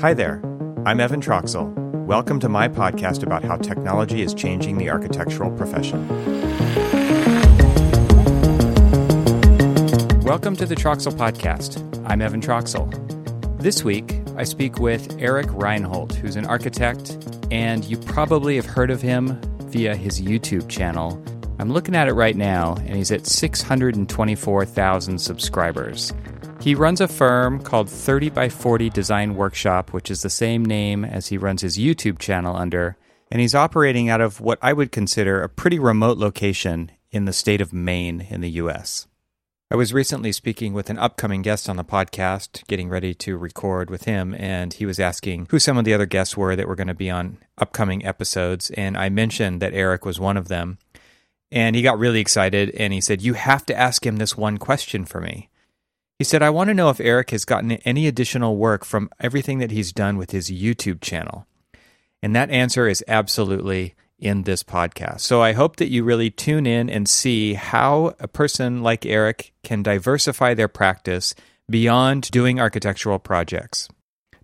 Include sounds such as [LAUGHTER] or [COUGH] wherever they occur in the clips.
Hi there. I'm Evan Troxel. Welcome to my podcast about how technology is changing the architectural profession. Welcome to the Troxel Podcast. I'm Evan Troxel. This week, I speak with Eric Reinholdt, who's an architect, and you probably have heard of him via his YouTube channel. I'm looking at it right now, and he's at 624,000 subscribers. He runs a firm called 30 by 40 Design Workshop, which is the same name as he runs his YouTube channel under, and he's operating out of what I would consider a pretty remote location in the state of Maine in the US. I was recently speaking with an upcoming guest on the podcast, getting ready to record with him, and he was asking who some of the other guests were that were going to be on upcoming episodes, and I mentioned that Eric was one of them. And he got really excited and he said, You have to ask him this one question for me. He said, I want to know if Eric has gotten any additional work from everything that he's done with his YouTube channel. And that answer is absolutely in this podcast. So I hope that you really tune in and see how a person like Eric can diversify their practice beyond doing architectural projects.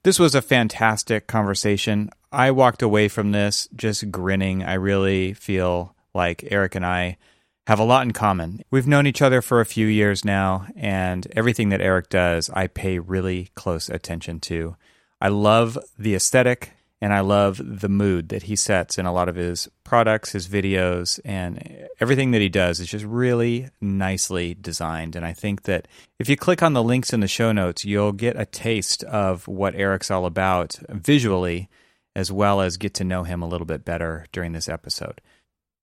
This was a fantastic conversation. I walked away from this just grinning. I really feel like Eric and I have a lot in common. We've known each other for a few years now, and everything that Eric does, I pay really close attention to. I love the aesthetic and I love the mood that he sets in a lot of his products, his videos, and everything that he does is just really nicely designed. And I think that if you click on the links in the show notes, you'll get a taste of what Eric's all about visually, as well as get to know him a little bit better during this episode.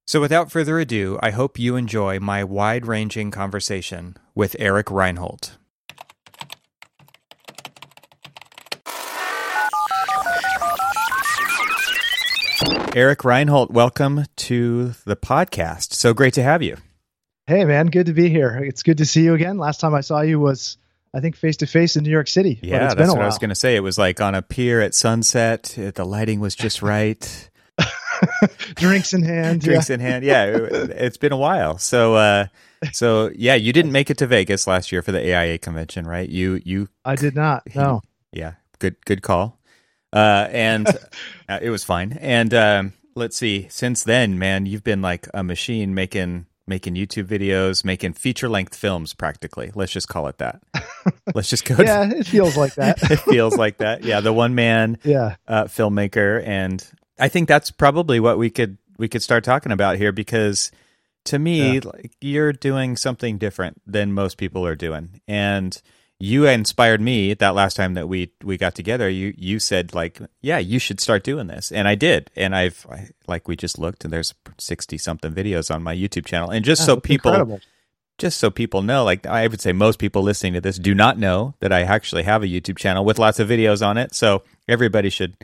So, without further ado, I hope you enjoy my wide ranging conversation with Eric Reinholdt. Eric Reinholdt, welcome to the podcast. So great to have you. Hey, man, good to be here. It's good to see you again. Last time I saw you was, I think, face to face in New York City. Yeah, that's what I was going to say. It was like on a pier at sunset. The lighting was just right. [LAUGHS] drinks in hand. drinks yeah. in hand. Yeah, it, has been a while. So, uh, so yeah, you didn't make it to Vegas last year for the AIA convention, right? You, you. I did not. [LAUGHS] No. Yeah, good, good call. Uh, and [LAUGHS] uh, it was fine. And um, let's see. Since then, man, you've been like a machine making making YouTube videos, making feature length films practically. Let's just call it that. Let's just go. yeah, it feels like that. it feels like that. Yeah, the one man yeah. Uh, filmmaker, and I think that's probably what we could we could start talking about here because to me, yeah. like you're doing something different than most people are doing, and you inspired me that last time that we we got together. You you said like, yeah, you should start doing this, and I did, and I've I, like we just looked, and there's sixty something videos on my YouTube channel, and just so people. Incredible. Just so people know, like I would say, most people listening to this do not know that I actually have a YouTube channel with lots of videos on it. So everybody should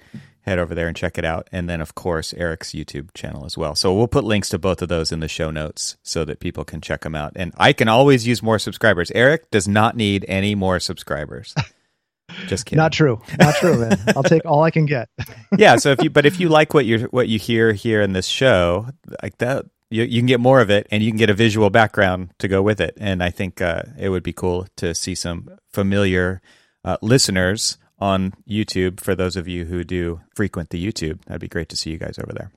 head over there and check it out. And then, of course, Eric's YouTube channel as well. So we'll put links to both of those in the show notes so that people can check them out. And I can always use more subscribers. Eric does not need any more subscribers. [LAUGHS] Just kidding. Not true. Not true, man. I'll take all I can get. [LAUGHS] yeah. So if you, but if you like what you what you hear here in this show, like that, you, you can get more of it, and you can get a visual background to go with it. And I think uh, it would be cool to see some familiar uh, listeners on YouTube for those of you who do frequent the YouTube. That'd be great to see you guys over there.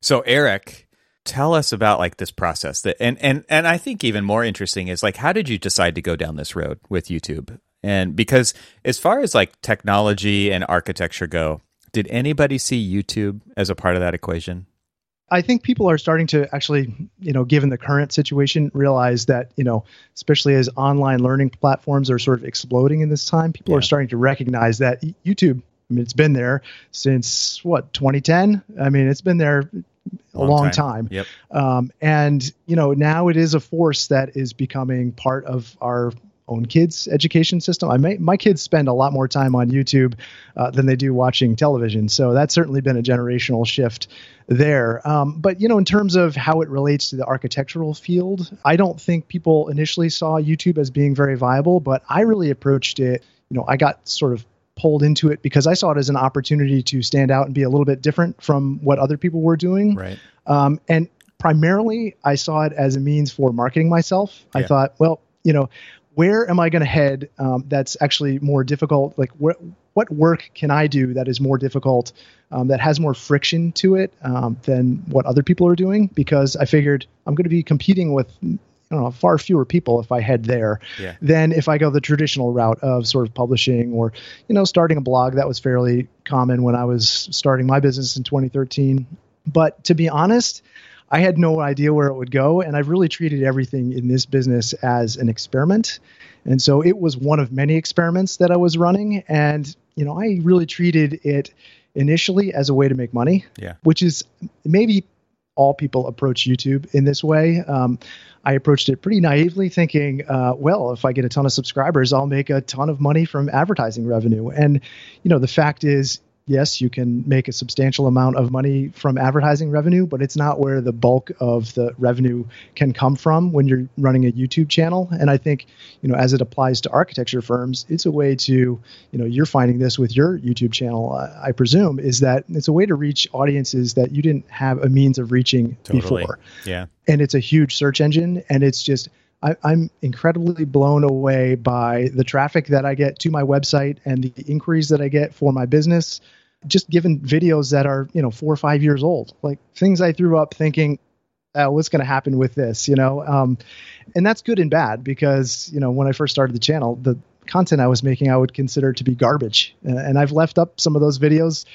So Eric, tell us about like this process that and and and I think even more interesting is like how did you decide to go down this road with YouTube? And because as far as like technology and architecture go, did anybody see YouTube as a part of that equation? I think people are starting to actually, you know, given the current situation, realize that, you know, especially as online learning platforms are sort of exploding in this time, people yeah. are starting to recognize that YouTube, I mean, it's been there since what, 2010? I mean, it's been there a long, long time. time. Yep. Um, and, you know, now it is a force that is becoming part of our own kids' education system. I may, my kids spend a lot more time on YouTube uh, than they do watching television. So that's certainly been a generational shift there. Um, but you know, in terms of how it relates to the architectural field, I don't think people initially saw YouTube as being very viable. But I really approached it. You know, I got sort of pulled into it because I saw it as an opportunity to stand out and be a little bit different from what other people were doing. Right. Um, and primarily, I saw it as a means for marketing myself. Yeah. I thought, well, you know, where am I going to head um, that's actually more difficult? Like, what what work can I do that is more difficult, um, that has more friction to it um, than what other people are doing? Because I figured I'm going to be competing with I don't know, far fewer people if I head there yeah. than if I go the traditional route of sort of publishing or, you know, starting a blog. That was fairly common when I was starting my business in 2013. But to be honest, I had no idea where it would go. And I've really treated everything in this business as an experiment. And so it was one of many experiments that I was running. And, you know, I really treated it initially as a way to make money, yeah. which is maybe all people approach YouTube in this way. Um, I approached it pretty naively, thinking, uh, well, if I get a ton of subscribers, I'll make a ton of money from advertising revenue. And, you know, the fact is, yes, you can make a substantial amount of money from advertising revenue, but it's not where the bulk of the revenue can come from when you're running a YouTube channel. And I think, you know, as it applies to architecture firms, it's a way to, you know, you're finding this with your YouTube channel, uh, I presume, is that it's a way to reach audiences that you didn't have a means of reaching totally. before. Yeah. And it's a huge search engine and it's just I, am incredibly blown away by the traffic that I get to my website and the inquiries that I get for my business. Just given videos that are, you know, four or five years old, like things I threw up thinking, oh, what's going to happen with this, you know? Um, and that's good and bad because, you know, when I first started the channel, the content I was making I would consider to be garbage. And I've left up some of those videos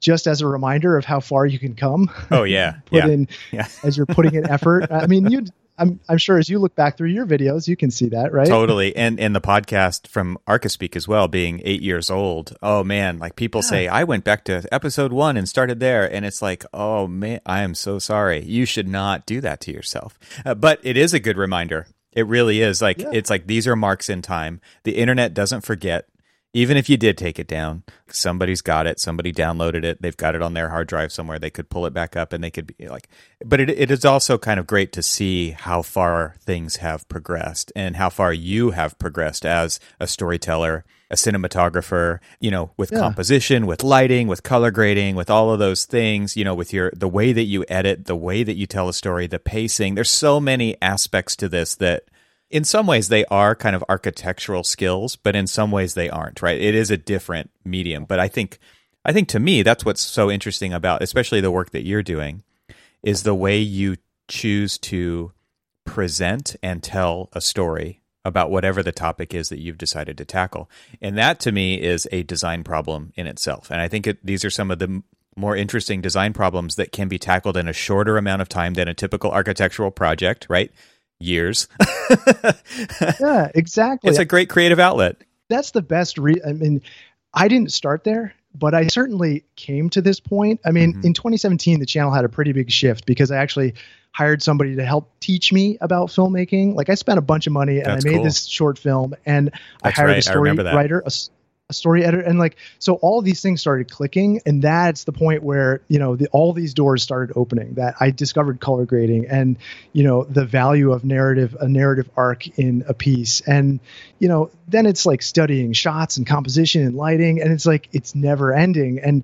just as a reminder of how far you can come. Oh yeah, [LAUGHS] put yeah. in yeah. as you're putting in effort. I mean, you I'm I'm sure as you look back through your videos, you can see that, right? Totally. And and the podcast from Archispeak as well, being eight years old. Oh man, like people yeah. say, I went back to episode one and started there, and it's like, oh man, I am so sorry. You should not do that to yourself. Uh, but it is a good reminder. It really is. Like yeah. it's like these are marks in time. The internet doesn't forget even if you did take it down, somebody's got it. Somebody downloaded it. They've got it on their hard drive somewhere. They could pull it back up and they could be like, but it, it is also kind of great to see how far things have progressed and how far you have progressed as a storyteller, a cinematographer, you know, with yeah. composition, with lighting, with color grading, with all of those things, you know, with your, the way that you edit, the way that you tell a story, the pacing. There's so many aspects to this that, in some ways they are kind of architectural skills, but in some ways they aren't, right? It is a different medium. But I think I think to me that's what's so interesting about especially the work that you're doing is the way you choose to present and tell a story about whatever the topic is that you've decided to tackle. And that to me is a design problem in itself. And I think it, these are some of the more interesting design problems that can be tackled in a shorter amount of time than a typical architectural project, right? Years. [LAUGHS] yeah, exactly. It's a great creative outlet. That's the best. Re- I mean, I didn't start there, but I certainly came to this point. I mean, mm-hmm. in 2017, the channel had a pretty big shift because I actually hired somebody to help teach me about filmmaking. Like I spent a bunch of money and That's I made cool. this short film and That's I hired right. a story writer, a, a story editor and like so all these things started clicking and that's the point where you know the, all these doors started opening that i discovered color grading and you know the value of narrative a narrative arc in a piece and you know then it's like studying shots and composition and lighting and it's like it's never ending and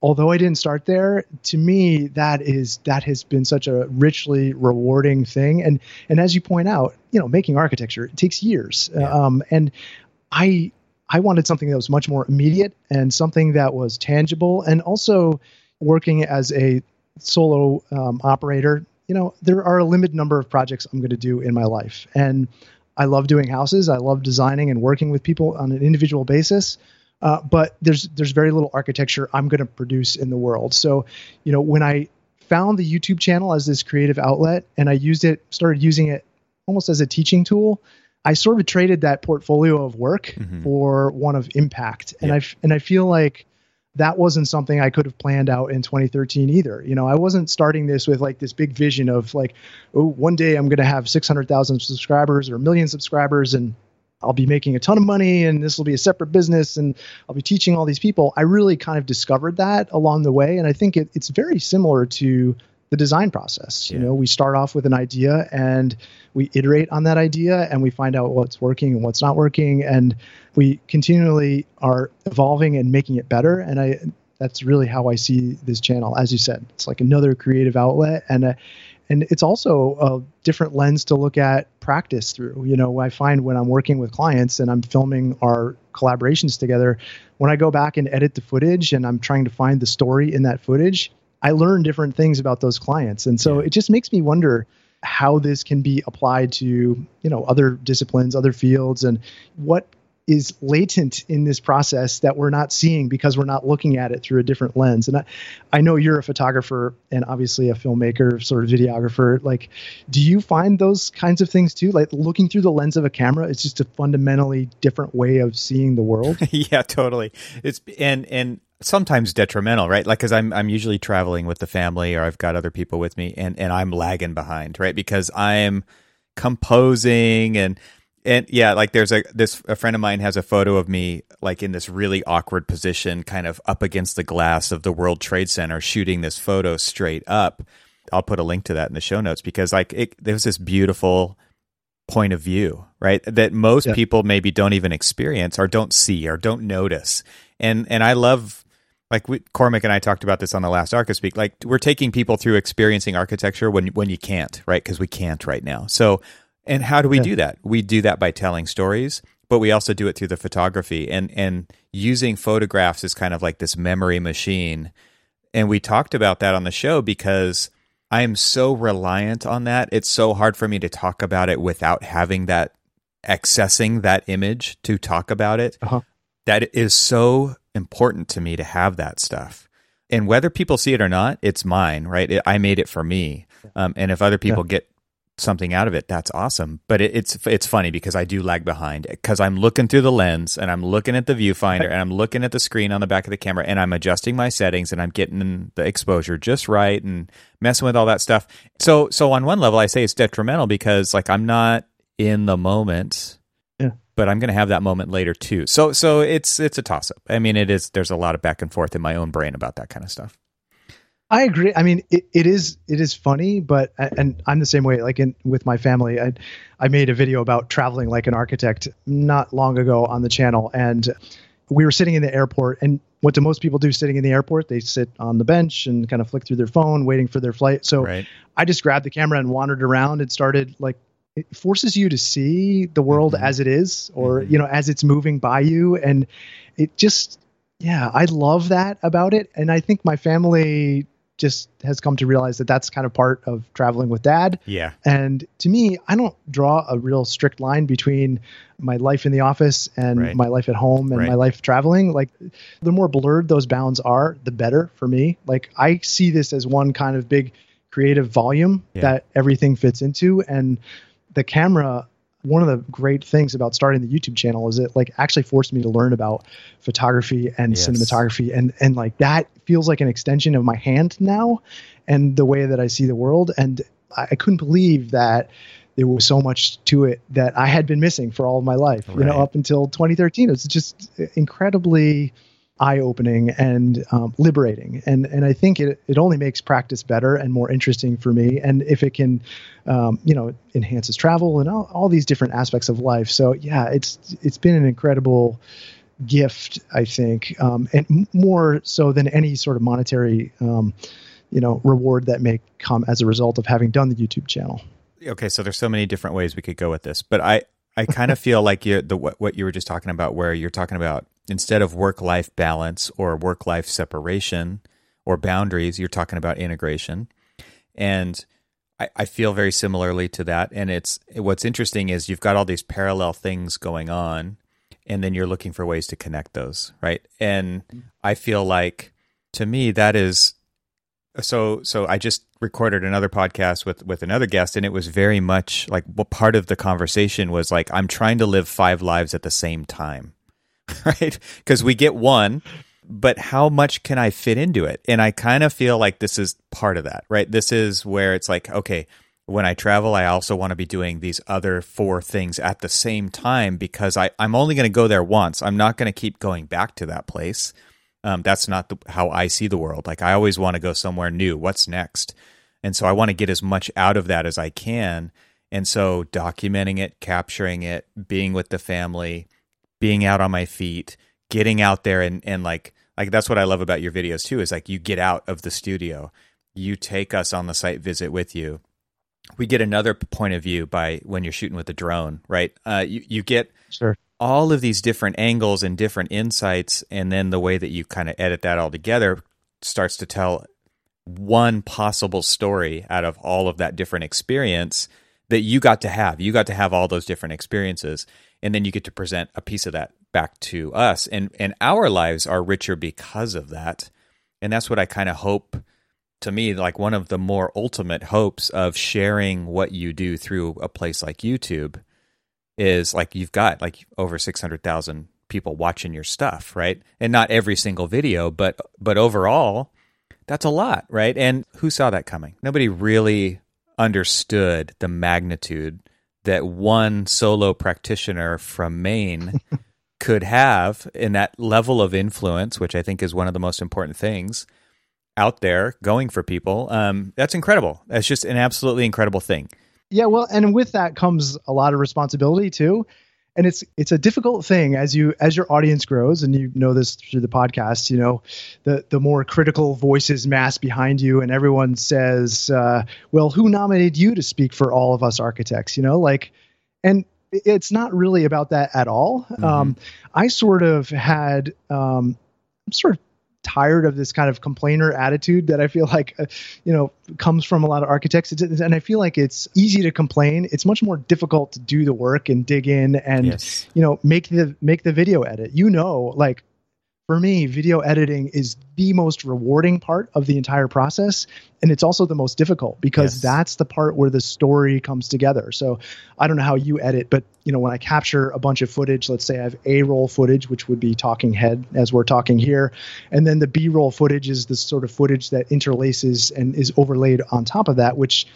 although I didn't start there, to me that is that has been such a richly rewarding thing. And and as you point out, you know, making architecture it takes years. Yeah. Um, and I I wanted something that was much more immediate and something that was tangible. And also, working as a solo um, operator, you know, there are a limited number of projects I'm going to do in my life. And I love doing houses. I love designing and working with people on an individual basis. Uh, but there's there's very little architecture I'm going to produce in the world. So, you know, when I found the YouTube channel as this creative outlet and I used it, started using it almost as a teaching tool, I sort of traded that portfolio of work mm-hmm. for one of impact, and I and I feel like that wasn't something I could have planned out in 2013 either. You know, I wasn't starting this with like this big vision of like, oh, one day I'm going to have 600,000 subscribers or a million subscribers and I'll be making a ton of money and this will be a separate business and I'll be teaching all these people. I really kind of discovered that along the way. And I think it, it's very similar to the design process. Yeah. You know, we start off with an idea and we iterate on that idea and we find out what's working and what's not working and we continually are evolving and making it better and I that's really how I see this channel as you said. It's like another creative outlet and uh, and it's also a different lens to look at practice through. You know, I find when I'm working with clients and I'm filming our collaborations together, when I go back and edit the footage and I'm trying to find the story in that footage, I learn different things about those clients. And so it just makes me wonder how this can be applied to, you know, other disciplines, other fields and what is latent in this process that we're not seeing because we're not looking at it through a different lens. And I, I know you're a photographer and obviously a filmmaker, sort of videographer. Like, do you find those kinds of things too? Like looking through the lens of a camera, it's just a fundamentally different way of seeing the world. [LAUGHS] yeah, totally. It's and and sometimes detrimental, right? Like, because I'm I'm usually traveling with the family or I've got other people with me, and and I'm lagging behind, right? Because I'm composing and and yeah, like there's a this a friend of mine has a photo of me like in this really awkward position, kind of up against the glass of the World Trade Center, shooting this photo straight up. I'll put a link to that in the show notes because like it, there's this beautiful point of view, right? That most yeah. people maybe don't even experience or don't see or don't notice. And and I love like we, Cormac and I talked about this on the last Archispeak. Like we're taking people through experiencing architecture when when you can't, right? Because we can't right now. So and how do we yeah. do that? We do that by telling stories, but we also do it through the photography and and using photographs is kind of like this memory machine. And we talked about that on the show because I am so reliant on that. It's so hard for me to talk about it without having that accessing that image to talk about it. Uh-huh. That is so important to me to have that stuff. And whether people see it or not, it's mine, right? It, I made it for me. Um, and if other people yeah. get something out of it, that's awesome. But it, it's it's funny because I do lag behind because I'm looking through the lens and I'm looking at the viewfinder and I'm looking at the screen on the back of the camera and I'm adjusting my settings and I'm getting the exposure just right and messing with all that stuff. So so on one level, I say it's detrimental because like I'm not in the moment. But I'm going to have that moment later too. So so it's it's a toss up. I mean, it is. There's a lot of back and forth in my own brain about that kind of stuff. I agree. I mean, it, it is it is funny, but and I'm the same way. Like in with my family, I I made a video about traveling like an architect not long ago on the channel, and we were sitting in the airport. And what do most people do sitting in the airport? They sit on the bench and kind of flick through their phone, waiting for their flight. So right. I just grabbed the camera and wandered around and started like it forces you to see the world mm-hmm. as it is, or mm-hmm. you know, as it's moving by you, and it just yeah, I love that about it. And I think my family just has come to realize that that's kind of part of traveling with dad. Yeah. And to me, I don't draw a real strict line between my life in the office and right. my life at home and right. my life traveling. Like the more blurred those bounds are, the better for me. Like I see this as one kind of big creative volume yeah. that everything fits into and the camera one of the great things about starting the YouTube channel is it like actually forced me to learn about photography and yes. cinematography and and like that feels like an extension of my hand now and the way that I see the world and I, I couldn't believe that there was so much to it that I had been missing for all of my life, right. you know, up until 2013. It's just incredibly eye opening and um, liberating. And and I think it it only makes practice better and more interesting for me. And if it can, um, you know, enhances travel and all, all these different aspects of life. So yeah, it's it's been an incredible gift, I think, um, and more so than any sort of monetary, um, you know, reward that may come as a result of having done the YouTube channel. Okay, so there's so many different ways we could go with this, but I I kind of feel like you the what, what you were just talking about, where you're talking about instead of work life balance or work life separation or boundaries, you're talking about integration. And I, I, feel very similarly to that. And it's what's interesting is you've got all these parallel things going on, and then you're looking for ways to connect those, right? And I feel like to me that is so so I just recorded another podcast with with another guest and it was very much like well, part of the conversation was like I'm trying to live five lives at the same time [LAUGHS] right? Because we get one, but how much can I fit into it? And I kind of feel like this is part of that, right? This is where it's like, okay, when I travel, I also want to be doing these other four things at the same time because I, I'm only going to go there once. I'm not going to keep going back to that place. Um, that's not the, how I see the world. Like I always want to go somewhere new. What's next? And so I want to get as much out of that as I can. And so documenting it, capturing it, being with the family, being out on my feet, getting out there and and like like that's what I love about your videos too is like you get out of the studio. You take us on the site visit with you we get another point of view by when you're shooting with a drone, right? Uh, you you get sure all of these different angles and different insights, and then the way that you kind of edit that all together starts to tell one possible story out of all of that different experience that you got to have. You got to have all those different experiences, and then you get to present a piece of that back to us, and and our lives are richer because of that, and that's what I kind of hope. To me, like one of the more ultimate hopes of sharing what you do through a place like YouTube is like you've got like over 600,000 people watching your stuff, right? And not every single video, but but overall, that's a lot, right? And who saw that coming? Nobody really understood the magnitude that one solo practitioner from Maine [LAUGHS] could have in that level of influence, which I think is one of the most important things out there going for people. Um, that's incredible. That's just an absolutely incredible thing. Yeah, well, and with that comes a lot of responsibility too. And it's it's a difficult thing as you as your audience grows, and you know this through the podcast. You know, the the more critical voices mass behind you, and everyone says, uh, "Well, who nominated you to speak for all of us architects?" You know, like, and it's not really about that at all. Mm-hmm. Um, I sort of had um, I'm sort of tired of this kind of complainer attitude that I feel [LAUGHS] like, uh, you know, comes from a lot of architects. It's, and I feel like it's easy to complain. It's much more difficult to do the work and dig in and, yes. you know, make the make the video edit. You know, like for me, video editing is the most rewarding part of the entire process. And it's also the most difficult because yes. that's the part where the story comes together. So I don't know how you edit, but you know, when I capture a bunch of footage, let's say I have A roll footage, which would be talking head as we're talking here. And then the B roll footage is the sort of footage that interlaces and is overlaid on top of that, which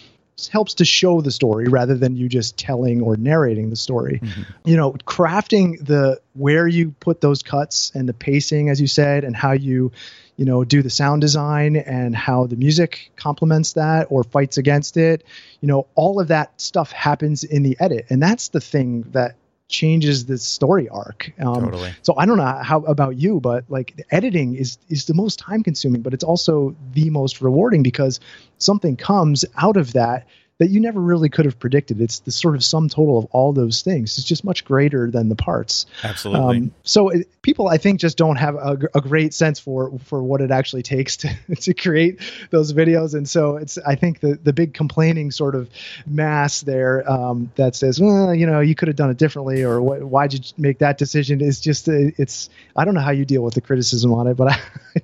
helps to show the story rather than you just telling or narrating the story. Mm-hmm. You know, crafting the where you put those cuts and the pacing, as you said, and how you, you know, do the sound design and how the music complements that or fights against it. You know, all of that stuff happens in the edit, and that's the thing that changes the story arc. Um, totally. So I don't know how about you, but like editing is is the most time consuming, but it's also the most rewarding because something comes out of that that you never really could have predicted. It's the sort of sum total of all those things. It's just much greater than the parts. Absolutely. Um, so it, people, I think, just don't have a, a, great sense for for what it actually takes to [LAUGHS] to create those videos. And so it's I think the the big complaining sort of mass there um, that says, well, you know, you could have done it differently, or why'd you make that decision? Is just uh, it's I don't know how you deal with the criticism on it, but [LAUGHS] I,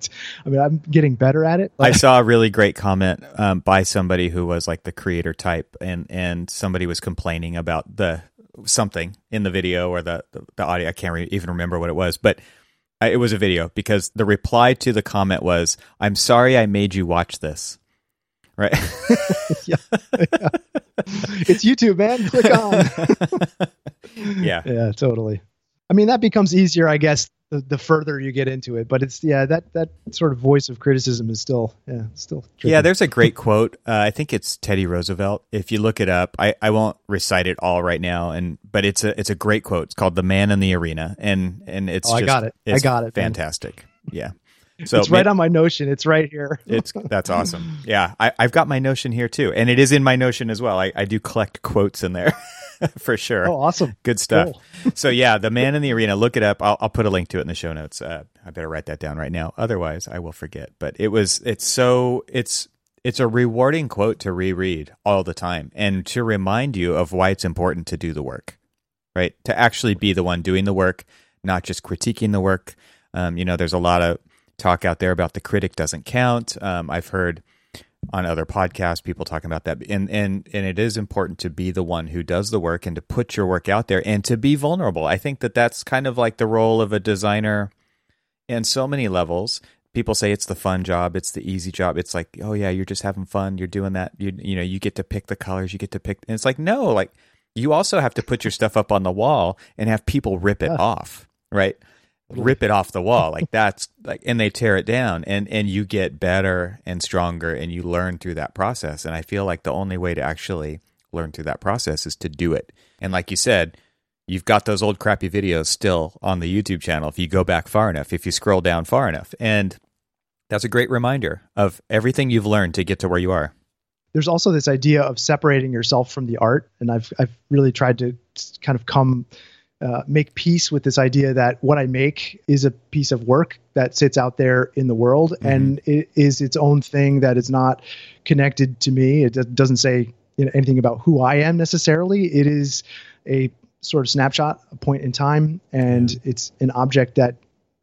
I mean, I'm getting better at it. I saw a really great comment um, by somebody who was like the creator type type and and somebody was complaining about the something in the video or the the, the audio. I can't re- even remember what it was but it was a video because the reply to the comment was i'm sorry i made you watch this. Right? [LAUGHS] Yeah. yeah. [LAUGHS] it's youtube man. Click on. [LAUGHS] Yeah. Yeah totally i mean that becomes easier i guess the, the further you get into it. But it's yeah, that that sort of voice of criticism is still yeah, still. Tricky. Yeah, there's a great quote. Uh, I think it's Teddy Roosevelt. If you look it up, I, I won't recite it all right now, and but it's a it's a great quote. It's called "The Man in the Arena," and and it's oh, just, I got it. I got it. Fantastic. Man. Yeah. So it's right man, on my Notion. It's right here. [LAUGHS] it's that's awesome. Yeah, I, have got my Notion here too, and it is in my Notion as well. I, I do collect quotes in there. [LAUGHS] [LAUGHS] for sure. Oh, awesome. Good stuff. Cool. [LAUGHS] so, yeah, The Man in the Arena, look it up. I'll, I'll put a link to it in the show notes. Uh, I better write that down right now. Otherwise, I will forget. But it was, it's so, it's, it's a rewarding quote to reread all the time and to remind you of why it's important to do the work, right? To actually be the one doing the work, not just critiquing the work. Um, you know, there's a lot of talk out there about the critic doesn't count. Um, I've heard on other podcasts people talking about that. And and and it is important to be the one who does the work and to put your work out there and to be vulnerable. I think that that's kind of like the role of a designer in so many levels. People say it's the fun job it's the easy job. It's like oh yeah you're just having fun you're doing that. You you know you get to pick the colors you get to pick and it's like no like you also have to put your stuff up on the wall and have people rip it yeah. off right rip it off the wall. Like that's like and they tear it down and and you get better and stronger and you learn through that process. And i feel like the only way to actually learn through that process is to do it. And like you said you've got those old crappy videos still on the youtube channel if you go back far enough if you scroll down far enough. And that's a great reminder of everything you've learned to get to where you are. There's also this idea of separating yourself from the art, and I've I've really tried to kind of come uh, make peace with this idea that what I make is a piece of work that sits out there in the world mm-hmm. and it is its own thing that is not connected to me. It doesn't say you know, anything about who I am necessarily. It is a sort of snapshot, a point in time, and yeah. it's an object that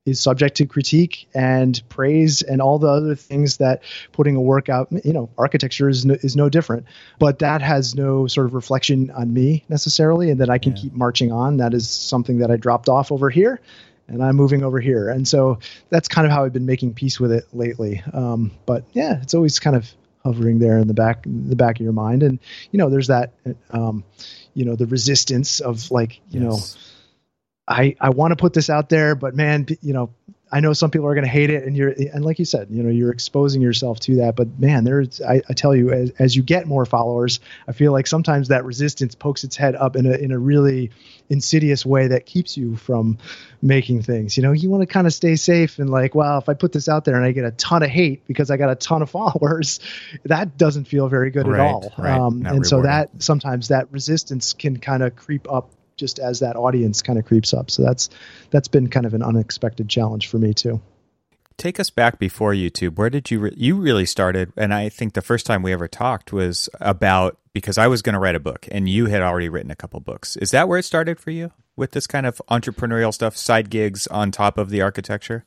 is subject to critique and praise and all the other things that putting a work out you know architecture is no, is no different. But that has no sort of reflection on me necessarily and that i can yeah. keep marching on. That is something that i dropped off over here and i'm moving over here. And so that's kind of how i've been making peace with it lately. Um, but yeah it's always kind of hovering there in the back the back of your mind. And you know there's that um, you know the resistance of like you yes. know I, I want to put this out there, but man, you know, I know some people are going to hate it, and you're and like you said, you know, you're exposing yourself to that. But man, there's I, I tell you, as, as you get more followers, I feel like sometimes that resistance pokes its head up in a in a really insidious way that keeps you from making things. You know, you want to kind of stay safe and like, well, if I put this out there and I get a ton of hate because I got a ton of [LAUGHS] followers, that doesn't feel very good right, at all. Right. Um, and rewarding. so that sometimes that resistance can kind of creep up just as that audience kind of creeps up. So that's that's been kind of an unexpected challenge for me too. Take us back before YouTube. Where did you re- you really started? And I think the first time we ever talked was about because I was going to write a book, and you had already written a couple books. Is that where it started for you with this kind of entrepreneurial stuff, side gigs on top of the architecture?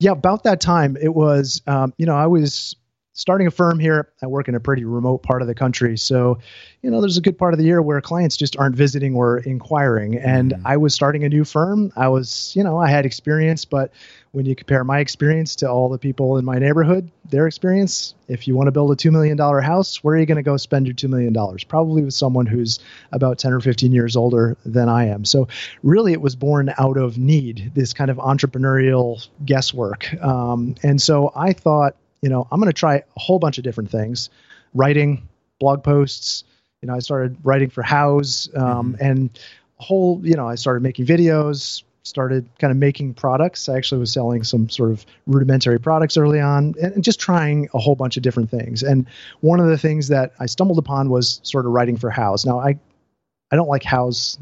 Yeah, about that time, it was. Um, you know, I was starting a firm here. I work in a pretty remote part of the country. So, you know, there's a good part of the year where clients just aren't visiting or inquiring. And mm-hmm. I was starting a new firm. I was, you know, I had experience, but when you compare my experience to all the people in my neighborhood, their experience, if you want to build a $2 million house, where are you going to go spend your $2 million? Probably with someone who's about 10 or 15 years older than I am. So, really, it was born out of need, this kind of entrepreneurial guesswork. Um, and so I thought, you know, I'm going to try a whole bunch of different things, writing, blog posts. You know, I started writing for Houzz um, mm-hmm. and whole, you know, I started making videos, started kind of making products. I actually was selling some sort of rudimentary products early on and, and, just trying a whole bunch of different things. And one of the things that I stumbled upon was sort of writing for Houzz. Now, I, I don't like Houzz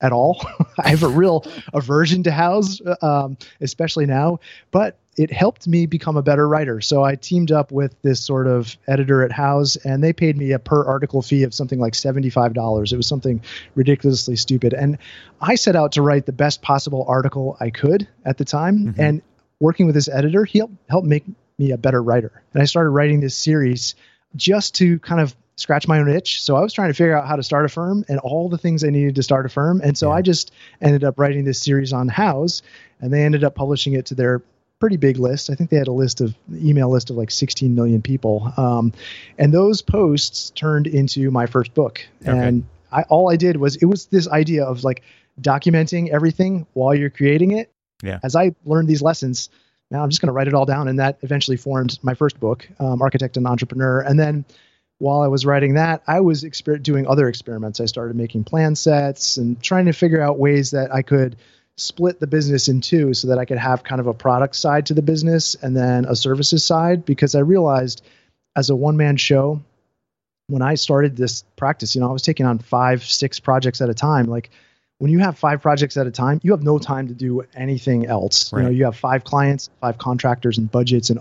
at all. [LAUGHS] I have a real aversion to Houzz, um, especially now. But it helped me become a better writer. So I teamed up with this sort of editor at Houzz, and they paid me a per article fee of something like $75. It was something ridiculously stupid. And I set out to write the best possible article I could at the time. Mm-hmm. And working with this editor, he helped, make me a better writer. And I started writing this series just to kind of scratch my own itch. So I was trying to figure out how to start a firm and all the things I needed to start a firm. And so yeah. I just ended up writing this series on Houzz, and they ended up publishing it to their pretty big list. I think they had a list of email list of like 16 million people. Um, and those posts turned into my first book. Okay. And I, all I did was it was this idea of like documenting everything while you're creating it. Yeah. As I learned these lessons, now I'm just going to write it all down. And that eventually formed my first book, um, Architect and Entrepreneur. And then while I was writing that, I was exper- doing other experiments. I started making plan sets and trying to figure out ways that I could split the business in two so that I could have kind of a product side to the business and then a services side because I realized as a one man show, when I started this practice, you know, I was taking on five, six projects at a time. Like when you have five projects at a time, you have no time to do anything else. Right. You know, you have five clients, five contractors and budgets and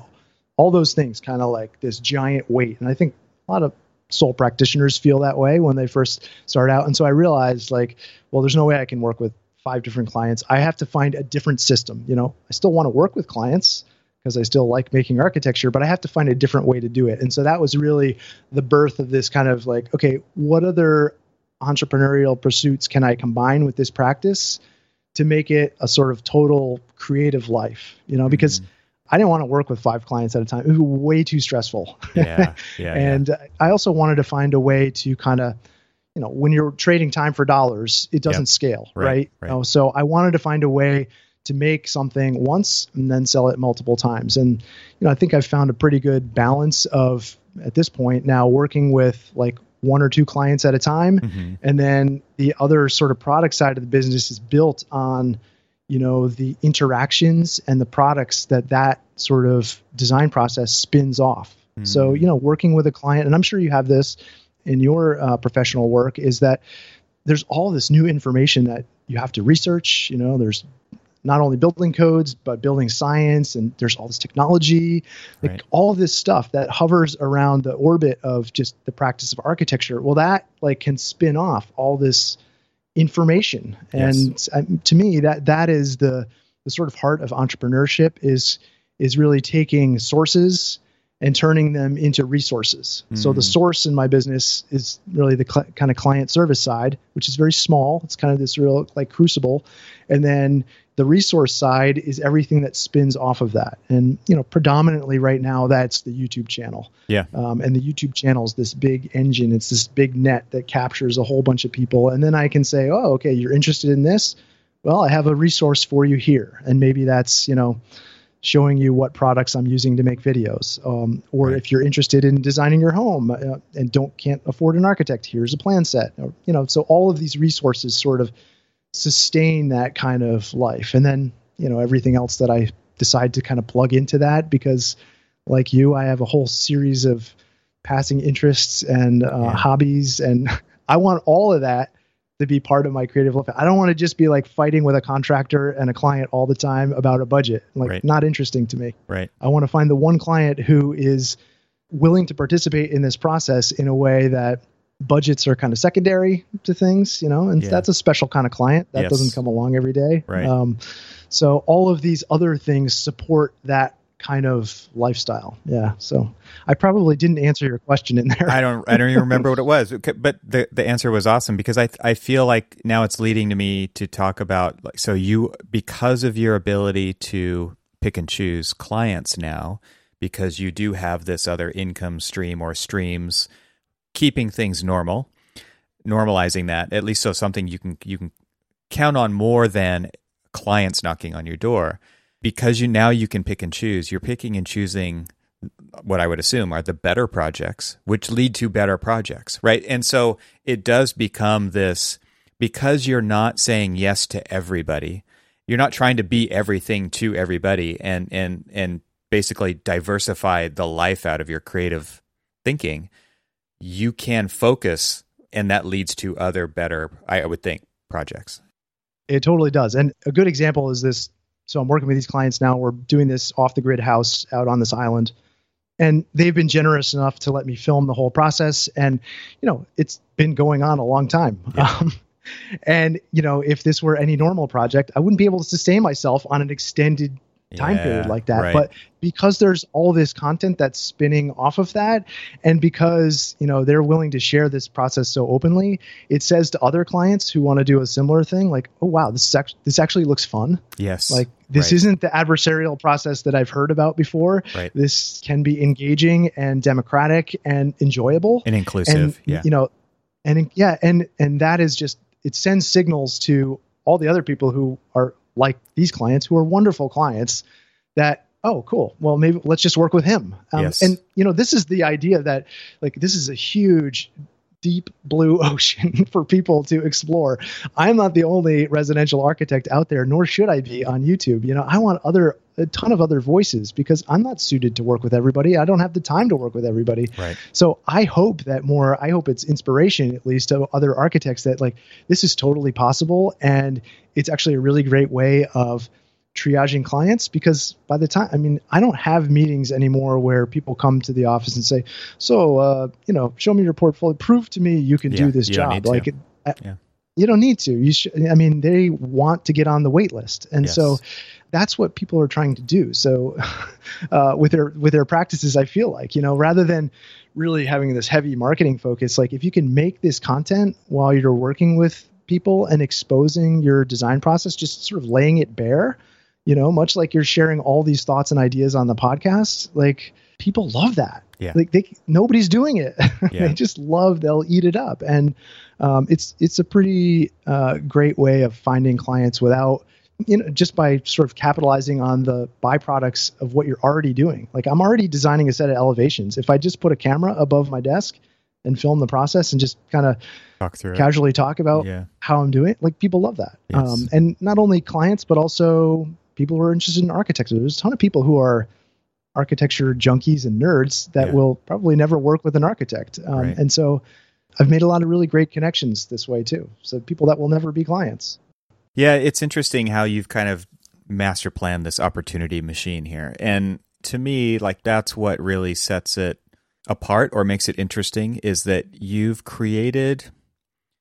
all those things kind of like this giant weight. And I think a lot of sole practitioners feel that way when they first start out. And so I realized like, well, there's no way I can work with five different clients. I have to find a different system. You know, I still want to work with clients because I still like making architecture, but I have to find a different way to do it. And so that was really the birth of this kind of like, okay, what other entrepreneurial pursuits can I combine with this practice to make it a sort of total creative life? You know, because mm-hmm. I didn't want to work with five clients at a time. It was way too stressful. Yeah. yeah [LAUGHS] and yeah. I also wanted to find a way to kind of you know when you're trading time for dollars it doesn't yep. scale right, right? right. You know, so i wanted to find a way to make something once and then sell it multiple times and you know i think i've found a pretty good balance of at this point now working with like one or two clients at a time mm-hmm. and then the other sort of product side of the business is built on you know the interactions and the products that that sort of design process spins off Mm. So, you know, working with a client, and I'm sure you have this in your uh, professional work, is that there's all this new information that you have to research. You know, there's not only building codes but building science and there's all this technology like right. all this stuff that hovers around the orbit of just the practice of architecture well that like can spin off all this information and yes. Um, to me that that is the the sort of heart of entrepreneurship is is really taking sources and turning them into resources. Mm. So the hmm. source in my business is really the cl- kind of client service side, which is very small. It's kind of this real like crucible, and then the resource side is everything that spins off of that. And you know, predominantly right now, that's the YouTube channel. Yeah. Um, and the YouTube channel is this big engine. It's this big net that captures a whole bunch of people, and then I can say, oh, okay, you're interested in this. Well, I have a resource for you here, and maybe that's you know showing you what products I'm using to make videos. Um, or right. if you're interested in designing your home uh, and don't can't afford an architect, here's a plan set. Or, you know, so all of these resources sort of sustain that kind of life. And then, you know, everything else that I decide to kind of plug into that because like you, I have a whole series of passing interests and uh, yeah. hobbies and [LAUGHS] I want all of that to be part of my creative life. I don't want to just be like fighting with a contractor and a client all the time about a budget. Like right. not interesting to me. Right. I want to find the one client who is willing to participate in this process in a way that budgets are kind of secondary to things, you know, and yeah. that's a special kind of client that yes. doesn't come along every day. Right. Um, so all of these other things support that kind of lifestyle. Yeah. So I probably didn't answer your question in there. I don't I don't even remember what it was. But the the answer was awesome because I I feel like now it's leading to me to talk about like so you because of your ability to pick and choose clients now because you do have this other income stream or streams keeping things normal normalizing that at least so something you can you can count on more than clients knocking on your door because you now you can pick and choose. You're picking and choosing what I would assume are the better projects, which lead to better projects, right? And so it does become this because you're not saying yes to everybody. You're not trying to be everything to everybody and and and basically diversify the life out of your creative thinking. You can focus and that leads to other better I would think projects. It totally does. And a good example is this so I'm working with these clients now. We're doing this off the grid house out on this island. And they've been generous enough to let me film the whole process. And, you know, it's been going on a long time. Yeah. Um, and, you know, if this were any normal project, I wouldn't be able to sustain myself on an extended time yeah, period like that. Right. But because there's all this content that's spinning off of that, and because you know they're willing to share this process so openly, it says to other clients who want to do a similar thing, like, "Oh wow, this is act- this actually looks fun." Yes, like this right. isn't the adversarial process that I've heard about before. Right. This can be engaging and democratic and enjoyable and inclusive. And, yeah, you know, and yeah, and and that is just it sends signals to all the other people who are like these clients who are wonderful clients that oh cool well maybe let's just work with him um, yes. and you know this is the idea that like this is a huge deep blue [LAUGHS] ocean for people to explore. I'm not the only residential architect out there, nor should I be on YouTube. You know, I want other a ton of other voices because I'm not suited to work with everybody. I don't have the time to work with everybody. Right. So I hope that more I hope it's inspiration at least to other architects that like this is totally possible and it's actually a really great way of triaging clients because by the time I mean I don't have meetings anymore where people come to the office and say, "So, uh, you know, show me your portfolio, prove to me you can yeah, do this job." Like, it, yeah. you don't need to. You should. I mean, they want to get on the wait list, and yes. so that's what people are trying to do. So, [LAUGHS] uh, with their with their practices, I feel like you know, rather than really having this heavy marketing focus, like if you can make this content while you're working with people and exposing your design process, just sort of laying it bare you know, much like you're sharing all these thoughts and ideas on the podcast, like people love that. Yeah. Like they, nobody's doing it. [LAUGHS] Yeah. they just love, they'll eat it up. And um, it's, it's a pretty uh, great way of finding clients without, you know, just by sort of capitalizing on the byproducts of what you're already doing. Like I'm already designing a set of elevations. If I just put a camera above my desk and film the process and just kind of talk through casually it. talk about yeah. how I'm doing like people love that. Yes. Um, and not only clients, but also people who are interested in architecture. There's a ton of people who are architecture junkies and nerds that Yeah. will probably never work with an architect. Um, Right. And so I've made a lot of really great connections this way too. So people that will never be clients. Yeah, it's interesting how you've kind of master planned this opportunity machine here. And to me, like that's what really sets it apart or makes it interesting is that you've created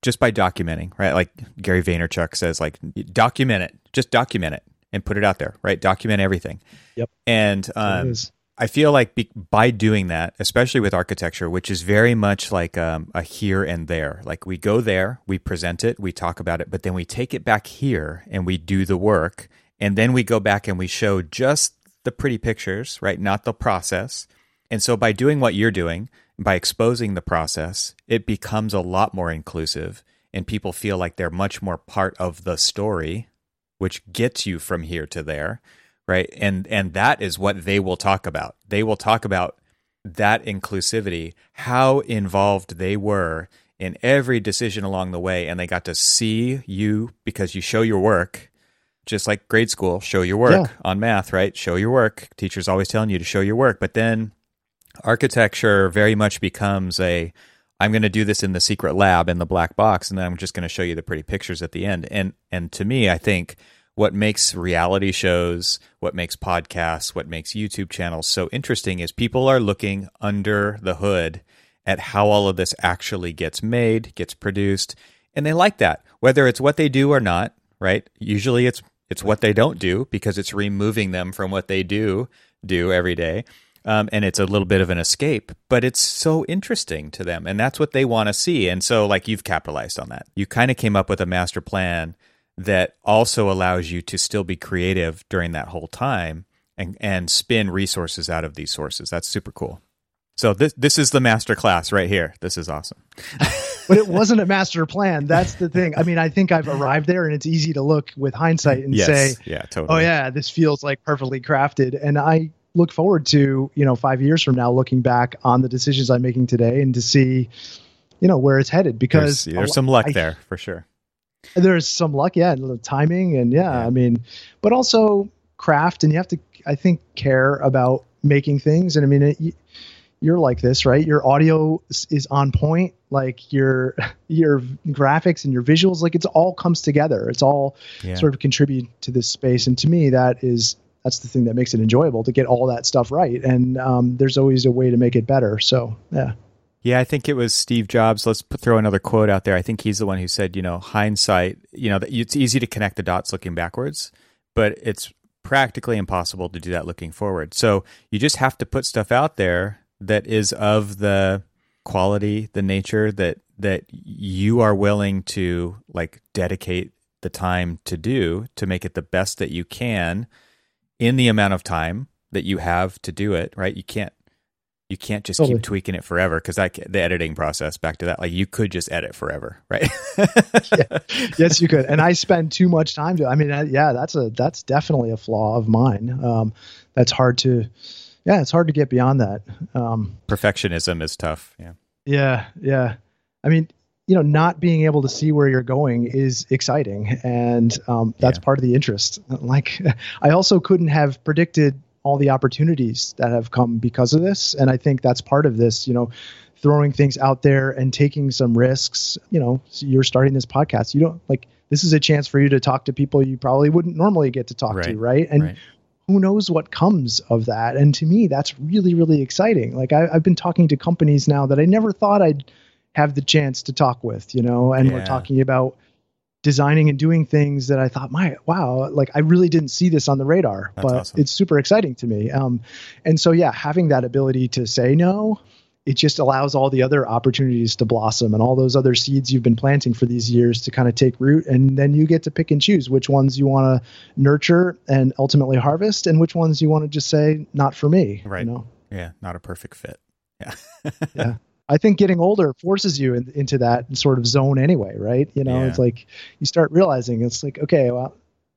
just by documenting, right? Like Gary Vaynerchuk says like document it. Just document it and put it out there, right? Document everything. Yep. And um. I feel like be, by doing that, especially with architecture, which is very much like um, a here and there. Like we go there, we present it, we talk about it, but then we take it back here and we do the work, and then we go back and we show just the pretty pictures, right? Not the process. And so by doing what you're doing, by exposing the process, it becomes a lot more inclusive, and people feel like they're much more part of the story, which gets you from here to there right? And and that is what they will talk about. They will talk about that inclusivity how involved they were in every decision along the way and they got to see you because you show your work just like grade school show your work Yeah. on math right? Show your work. Teachers always telling you to show your work. But then architecture very much becomes a I'm going to do this in the secret lab in the black box, and then I'm just going to show you the pretty pictures at the end. And and to me, I think what makes reality shows, what makes podcasts, what makes YouTube channels so interesting is people are looking under the hood at how all of this actually gets made, gets produced, and they like that, whether it's what they do or not. Right? Usually, it's it's what they don't do because it's removing them from what they do do every day um, and it's a little bit of an escape, but it's so interesting to them, and that's what they want to see. And so, like you've capitalized on that. You kind of came up with a master plan that also allows you to still be creative during that whole time and and spin resources out of these sources. That's super cool. So this this is the master class right here. This is awesome. [LAUGHS] but it wasn't a master plan. That's the thing. I mean, I think I've arrived there, and it's easy to look with hindsight and yes, say, yeah, totally. "Oh yeah, this feels like perfectly crafted." And I look forward to you know five years from now looking back on the decisions I'm making today and to see you know where it's headed because There's, there's some luck I- there for sure. there's some luck, yeah, and the timing, and yeah, Yeah. I mean, but also craft, and you have to, I think, care about making things. And I mean, it, you- you're like this, right? Your audio is, is on point, like your [LAUGHS] your graphics and your visuals, like it's all comes together. It's all Yeah. sort of contribute to this space, and to me, that is that's the thing that makes it enjoyable to get all that stuff right. And um, there's always a way to make it better. So yeah, Yeah, I think it was Steve Jobs. Let's put, throw another quote out there. I think he's the one who said, you know, hindsight, you know, it's easy to connect the dots looking backwards, but it's practically impossible to do that looking forward. So you just have to put stuff out there that is of the quality, the nature that that you are willing to like dedicate the time to do to make it the best that you can in the amount of time that you have to do it, right? You can't you can't just Totally. keep tweaking it forever because like the editing process back to that like you could just edit forever right [LAUGHS] [LAUGHS] yes, you could. And I spend too much time to. I mean, I, yeah, that's a that's definitely a flaw of mine. Um, that's hard to. Yeah, it's hard to get beyond that. Um, perfectionism is tough yeah yeah, yeah. I mean, you know, not being able to see where you're going is exciting, and um, that's Yeah. part of the interest. Like, [LAUGHS] I also couldn't have predicted all the opportunities that have come because of this, and I think that's part of this. You know, throwing things out there and taking some risks. You know, so you're starting this podcast. You don't like this is a chance for you to talk to people you probably wouldn't normally get to talk to, Right, right? And right. who knows what comes of that. And to me, that's really, really exciting. Like I, I've been talking to companies now that I never thought I'd have the chance to talk with, you know, and we're talking about designing and doing things that I thought, my wow, like I really didn't see this on the radar, That's but awesome. it's super exciting to me. Um, and so yeah, having that ability to say no, it just allows all the other opportunities to blossom and all those other seeds you've been planting for these years to kind of take root. And then you get to pick and choose which ones you want to nurture and ultimately harvest and which ones you want to just say, not for me. Right. You know? yeah not a perfect fit yeah [LAUGHS] Yeah. I think getting older forces you in, into that sort of zone anyway, right? You know, Yeah. it's like you start realizing it's like, okay, well,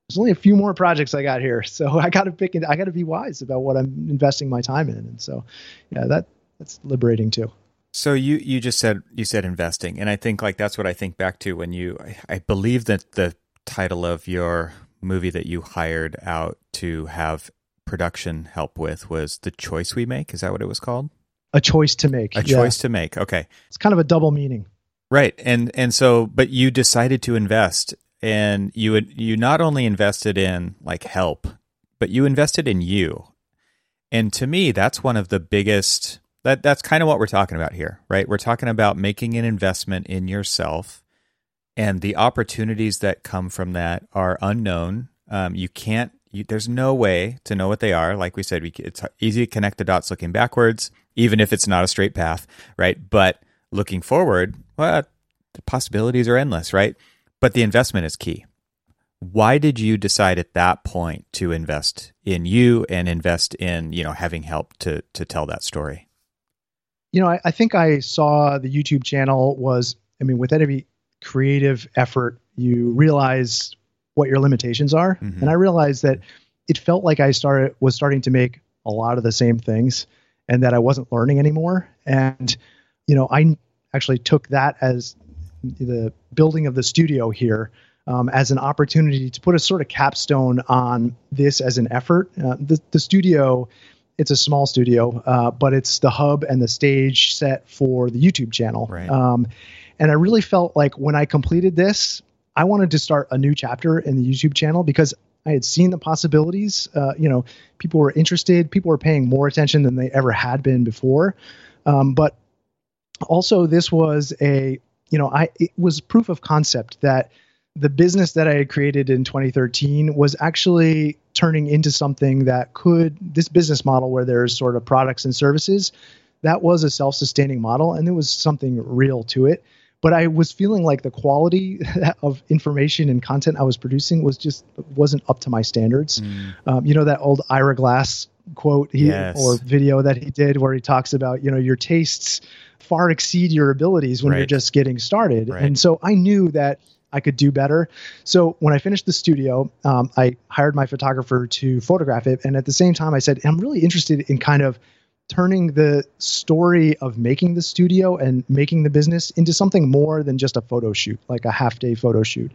there's only a few more projects I got here, [LAUGHS] so I got to pick. and I got to be wise about what I'm investing my time in, and so, yeah, that that's liberating too. So you you just said you said investing, and I think like that's what I think back to when you I, I believe that the title of your movie that you hired out to have production help with was the choice we make. Is that what it was called? A choice to make. A yeah. choice to make. Okay. It's kind of a double meaning. Right. And and so but you decided to invest and you would you not only invested in like help, but you invested in you. And to me, that's one of the biggest that that's kind of what we're talking about here, right? We're talking about making an investment in yourself and the opportunities that come from that are unknown. Um, you can't you, there's no way to know what they are. Like we said, we, it's easy to connect the dots looking backwards, even if it's not a straight path, right? But looking forward, well, the possibilities are endless, right? But the investment is key. Why did you decide at that point to invest in you and invest in, you know, having help to to tell that story? You know, I, I think I saw the YouTube channel was, I mean, with any creative effort, you realize what your limitations are. Mm-hmm. And I realized that it felt like I started was starting to make a lot of the same things and that I wasn't learning anymore. And, you know, I actually took that as the building of the studio here um, as an opportunity to put a sort of capstone on this as an effort. Uh, the, the studio, it's a small studio, uh, but it's the hub and the stage set for the YouTube channel. Right. Um, and I really felt like when I completed this, I wanted to start a new chapter in the YouTube channel because I had seen the possibilities. Uh, you know, people were interested, people were paying more attention than they ever had been before. Um, but also, this was a, you know, I it was proof of concept that the business that I had created in 2013 was actually turning into something that could this business model where there's sort of products and services that was a self-sustaining model and there was something real to it but I was feeling like the quality [LAUGHS] of information and content I was producing was just wasn't up to my standards. Mm. Um, you know that old Ira Glass quote he, yes. or video that he did where he talks about you know your tastes far exceed your abilities when right. you're just getting started, right. and so I knew that I could do better. So when I finished the studio, um, I hired my photographer to photograph it, and at the same time, I said I'm really interested in kind of turning the story of making the studio and making the business into something more than just a photo shoot, like a half day photo shoot.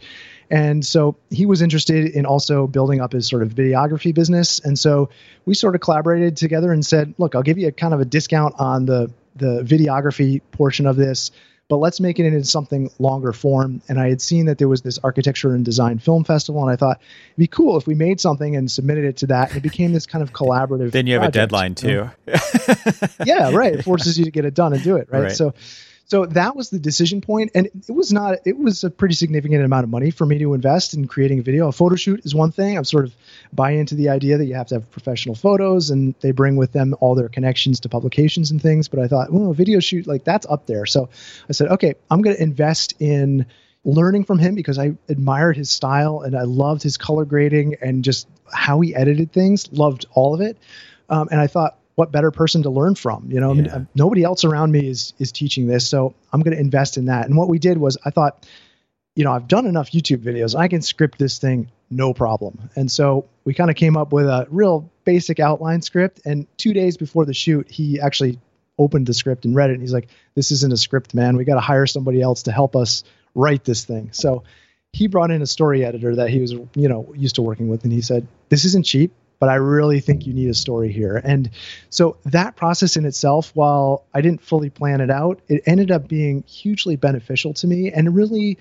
And so he was interested in also building up his sort of videography business. And so we sort of collaborated together and said, look, I'll give you a kind of a discount on the the videography portion of this but let's make it into something longer form. And I had seen that there was this architecture and design film festival, and I thought it'd be cool if we made something and submitted it to that. And it became this kind of collaborative. then you have project, a deadline too. yeah, right. It forces you to get it done and do it. Right. right. So so that was the decision point, and it was not. It was a pretty significant amount of money for me to invest in creating a video. A photo shoot is one thing. I'm sort of buying into the idea that you have to have professional photos, and they bring with them all their connections to publications and things. But I thought, well, a video shoot like that's up there. So I said, okay, I'm going to invest in learning from him because I admired his style and I loved his color grading and just how he edited things. Loved all of it. Um, and I thought, what better person to learn from? You know, yeah. I mean, um, nobody else around me is is teaching this, so I'm going to invest in that. And what we did was, I thought, you know, I've done enough YouTube videos, I can script this thing no problem. And so we kind of came up with a real basic outline script. And two days before the shoot, he actually opened the script and read it. And he's like, "This isn't a script, man. We got to hire somebody else to help us write this thing." So he brought in a story editor that he was, you know, used to working with, and he said, "This isn't cheap but I really think you need a story here. And so that process in itself, while I didn't fully plan it out, it ended up being hugely beneficial to me. And really,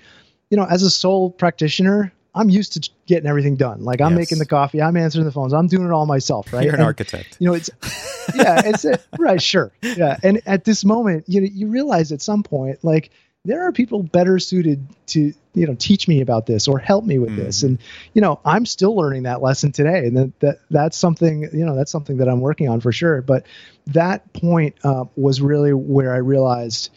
you know, as a sole practitioner, I'm used to getting everything done. Like I'm yes. making the coffee, I'm answering the phones, I'm doing it all myself, right? You're an and, architect. You know, it's yeah, it's right, sure, yeah. And at this moment, you know, you realize at some point, like there are people better suited to you know teach me about this or help me with mm-hmm. this and you know i'm still learning that lesson today. And that, that that's something you know that's something that i'm working on for sure. But that point uh, was really where i realized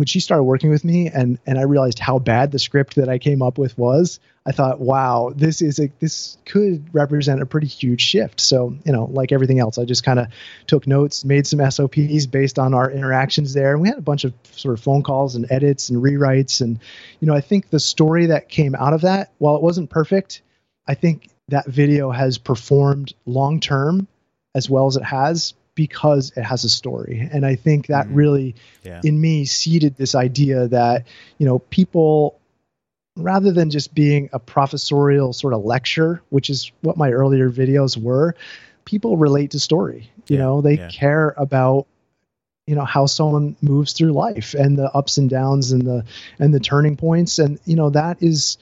when she started working with me and and I realized how bad the script that I came up with was, I thought, wow, this is a this could represent a pretty huge shift. So, you know, like everything else, I just kind of took notes, made some SOPs based on our interactions there. And we had a bunch of sort of phone calls and edits and rewrites. And, you know, I think the story that came out of that, while it wasn't perfect, I think that video has performed long term as well as it has because it has a story. And I think that mm-hmm. really, yeah. in me, seeded this idea that, you know, people, rather than just being a professorial sort of lecture, which is what my earlier videos were, people relate to story. You Yeah, know, they yeah. care about you know how someone moves through life and the ups and downs and the and the turning points and you know that is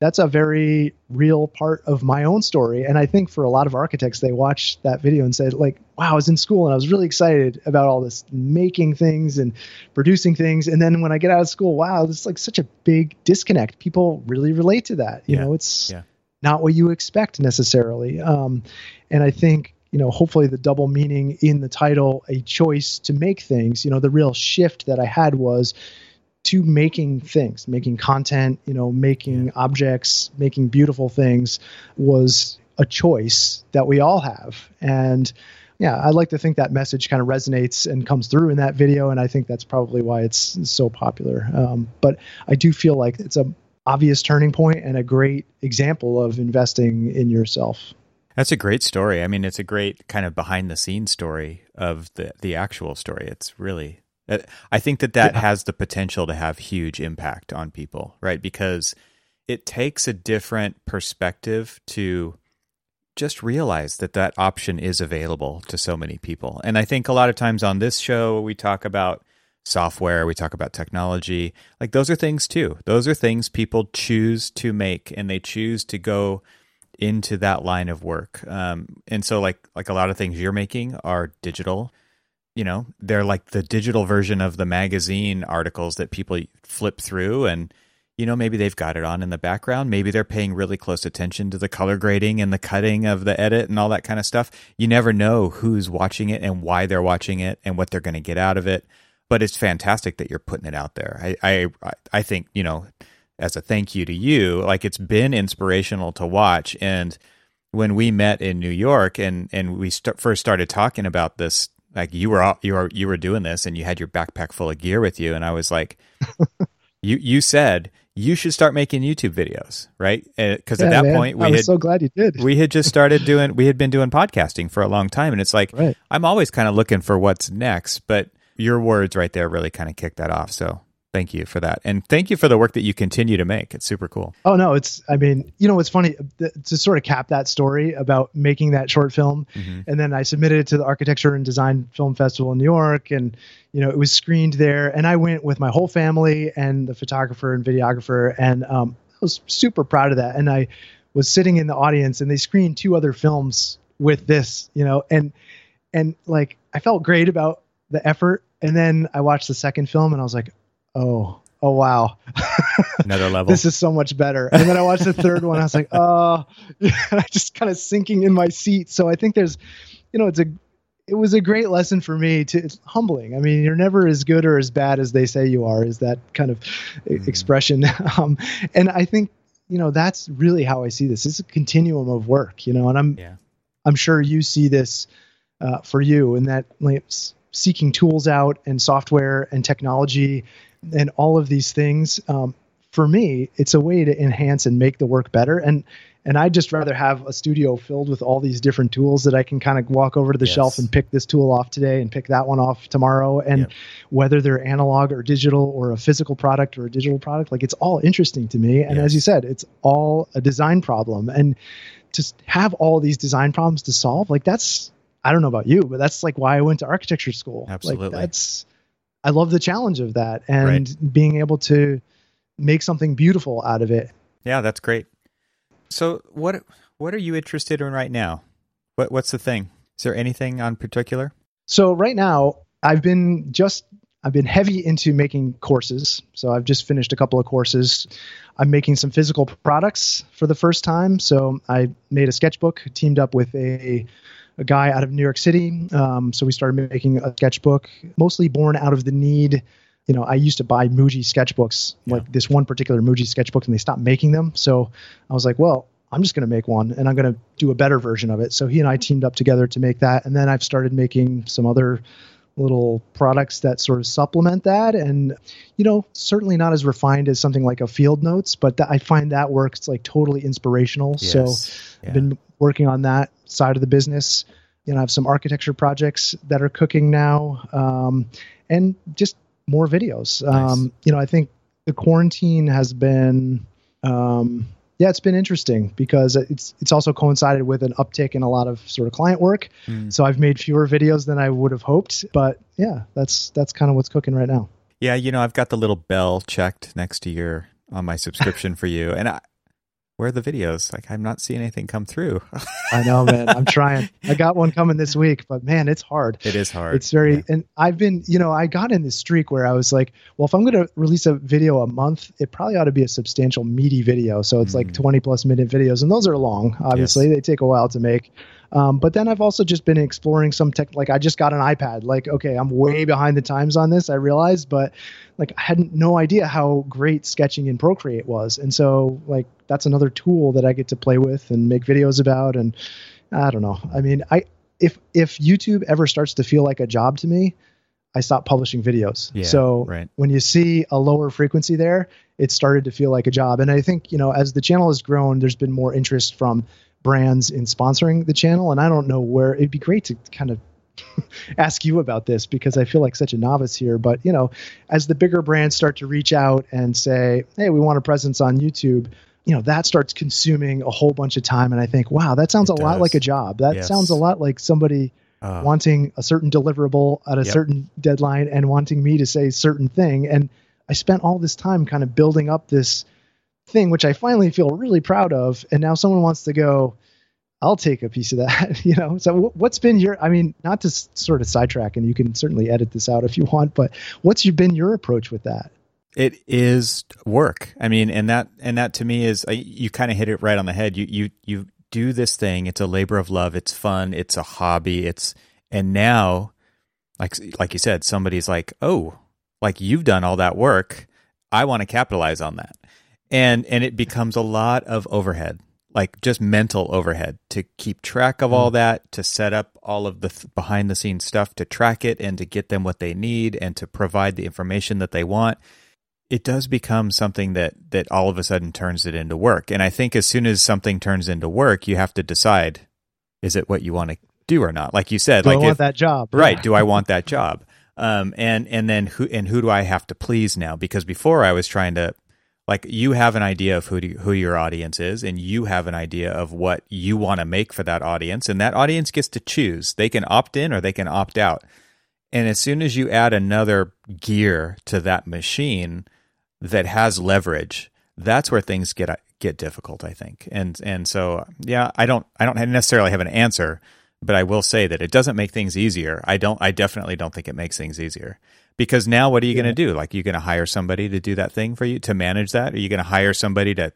that's a very real part of my own story. And i think for a lot of architects they watch that video and say like wow i was in school and i was really excited about all this making things and producing things. And then when i get out of school wow there's like such a big disconnect. People really relate to that. You Yeah, know it's yeah. not what you expect necessarily. Um, and i think you know hopefully the double meaning in the title a choice to make things you know the real shift that i had was to making things making content you know making objects making beautiful things was a choice that we all have and yeah i like to think that message kind of resonates and comes through in that video and i think that's probably why it's so popular um, but i do feel like it's a obvious turning point and a great example of investing in yourself That's a great story. I mean, it's a great kind of behind the scenes story of the the actual story. It's really I think that that Yeah. has the potential to have huge impact on people, right? Because it takes a different perspective to just realize that that option is available to so many people. And I think a lot of times on this show we talk about software, we talk about technology. Like those are things too. Those are things people choose to make and they choose to go into that line of work. Um, and so like like a lot of things you're making are digital. You know, they're like the digital version of the magazine articles that people flip through and you know, maybe they've got it on in the background. Maybe they're paying really close attention to the color grading and the cutting of the edit and all that kind of stuff. You never know who's watching it and why they're watching it and what they're going to get out of it. But it's fantastic that you're putting it out there. I, I, I think, you know, as a thank you to you, like it's been inspirational to watch. And when we met in New York and, and we st- first started talking about this, like you were, out- you were, you were doing this and you had your backpack full of gear with you. And I was like, [LAUGHS] you, you said you should start making YouTube videos, right? Because at that man. point we I was had, so glad you did we had just started doing, we had been doing podcasting for a long time. And it's like, right I'm always kind of looking for what's next, but your words right there really kind of kicked that off. So thank you for that. And thank you for the work that you continue to make. It's super cool. Oh no, it's I mean, you know it's funny to sort of cap that story about making that short film Mhm. and then I submitted it to the Architecture and Design Film Festival in New York and you know, it was screened there and I went with my whole family and the photographer and videographer and um I was super proud of that and I was sitting in the audience and they screened two other films with this, you know, and and like I felt great about the effort and then I watched the second film and I was like, "Oh, oh wow." Another [LAUGHS] level. this is so much better. And then I watched the third one. I was like, [LAUGHS] oh, I just kind of sinking in my seat. So I think there's, you know, it's a, it was a great lesson for me to, it's humbling. I mean, you're never as good or as bad as they say you are is that kind of Mhm. expression. [LAUGHS] Um, and I think, you know, that's really how I see this. It's a continuum of work, you know, and I'm, yeah. I'm sure you see this uh, for you and that like, seeking tools out and software and technology and all of these things. Um, for me, it's a way to enhance and make the work better. And and I'd just rather have a studio filled with all these different tools that I can kind of walk over to the Yes. shelf and pick this tool off today and pick that one off tomorrow. And Yep. whether they're analog or digital or a physical product or a digital product, like it's all interesting to me. And Yes. as you said, it's all a design problem. And to have all these design problems to solve, like that's I don't know about you, but that's like why I went to architecture school. Absolutely. Like that's I love the challenge of that and being able to make something beautiful out of it. Yeah, that's great. So what what are you interested in right now? What what's the thing? Is there anything on particular? So right now, I've been just I've been heavy into making courses. So I've just finished a couple of courses. I'm making some physical products for the first time. So I made a sketchbook, teamed up with a a guy out of New York City. Um, so we started making a sketchbook, mostly born out of the need. You know, I used to buy Muji sketchbooks, Yeah. like this one particular Muji sketchbook, and they stopped making them. So I was like, well, I'm just going to make one and I'm going to do a better version of it. So he and I teamed up together to make that. And then I've started making some other little products that sort of supplement that. And, you know, certainly not as refined as something like a field notes, but that, I find that works like totally inspirational. So Yeah. I've been working on that side of the business. You know, I have some architecture projects that are cooking now, um, and just more videos. Nice. Um, you know, I think the quarantine has been um, yeah, it's been interesting because it's it's also coincided with an uptick in a lot of sort of client work. Mm. So I've made fewer videos than I would have hoped, but yeah, that's that's kind of what's cooking right now. Yeah, you know, I've got the little bell checked next to your on my subscription for you, and I, where are the videos? Like I'm not seeing anything come through. [LAUGHS] I know, man. I'm trying. I got one coming this week, but man, it's hard. It is hard. It's very, yeah. and I've been, you know, I got in this streak where I was like, well, if I'm going to release a video a month, it probably ought to be a substantial, meaty video. So it's mm. like 20 plus minute videos, and those are long. Obviously, yes. they take a while to make. Um, but then I've also just been exploring some tech. Like I just got an iPad. Like okay, I'm way behind the times on this. I realized, but like I hadn't no idea how great sketching in Procreate was, and so like that's another tool that I get to play with and make videos about. And I don't know. I mean, I if if YouTube ever starts to feel like a job to me, I stop publishing videos. Yeah, so right. when you see a lower frequency there, it started to feel like a job. And I think, you know, as the channel has grown, there's been more interest from brands in sponsoring the channel. And I don't know where it'd be great to kind of [LAUGHS] ask you about this because I feel like such a novice here. But you know, as the bigger brands start to reach out and say, "Hey, we want a presence on YouTube," you know, that starts consuming a whole bunch of time. And I think, wow, that sounds it a does. lot like a job. That yes. sounds a lot like somebody uh, wanting a certain deliverable at a yep. certain deadline and wanting me to say certain thing. And I spent all this time kind of building up this thing, which I finally feel really proud of. And now someone wants to go, I'll take a piece of that, [LAUGHS] you know. So what's been your I mean, not to sort of sidetrack and you can certainly edit this out if you want, but what's been your approach with that? It is work. I mean, and that and that to me is you kind of hit it right on the head. You you you do this thing, it's a labor of love, it's fun, it's a hobby, it's and now like like you said, somebody's like, "Oh, like you've done all that work. I want to capitalize on that." And and it becomes a lot of overhead like just mental overhead to keep track of all mm. that to set up all of the th- behind the scenes stuff to track it and to get them what they need and to provide the information that they want. It does become something that that all of a sudden turns it into work. And i think as soon as something turns into work you have to decide is it what you want to do or not? Like you said do like I want if, that job? Right do i want that job? Um, and and then who and who do I have to please now? Because before I was trying to like you have an idea of who do, who your audience is and you have an idea of what you want to make for that audience and that audience gets to choose. They can opt in or they can opt out. And as soon as you add another gear to that machine that has leverage that's where things get get difficult i think. And and so yeah i don't i don't necessarily have an answer but i will say that it doesn't make things easier. I don't i definitely don't think it makes things easier because now what are you yeah. going to do? Like you going to hire somebody to do that thing for you to manage that? Are you going to hire somebody to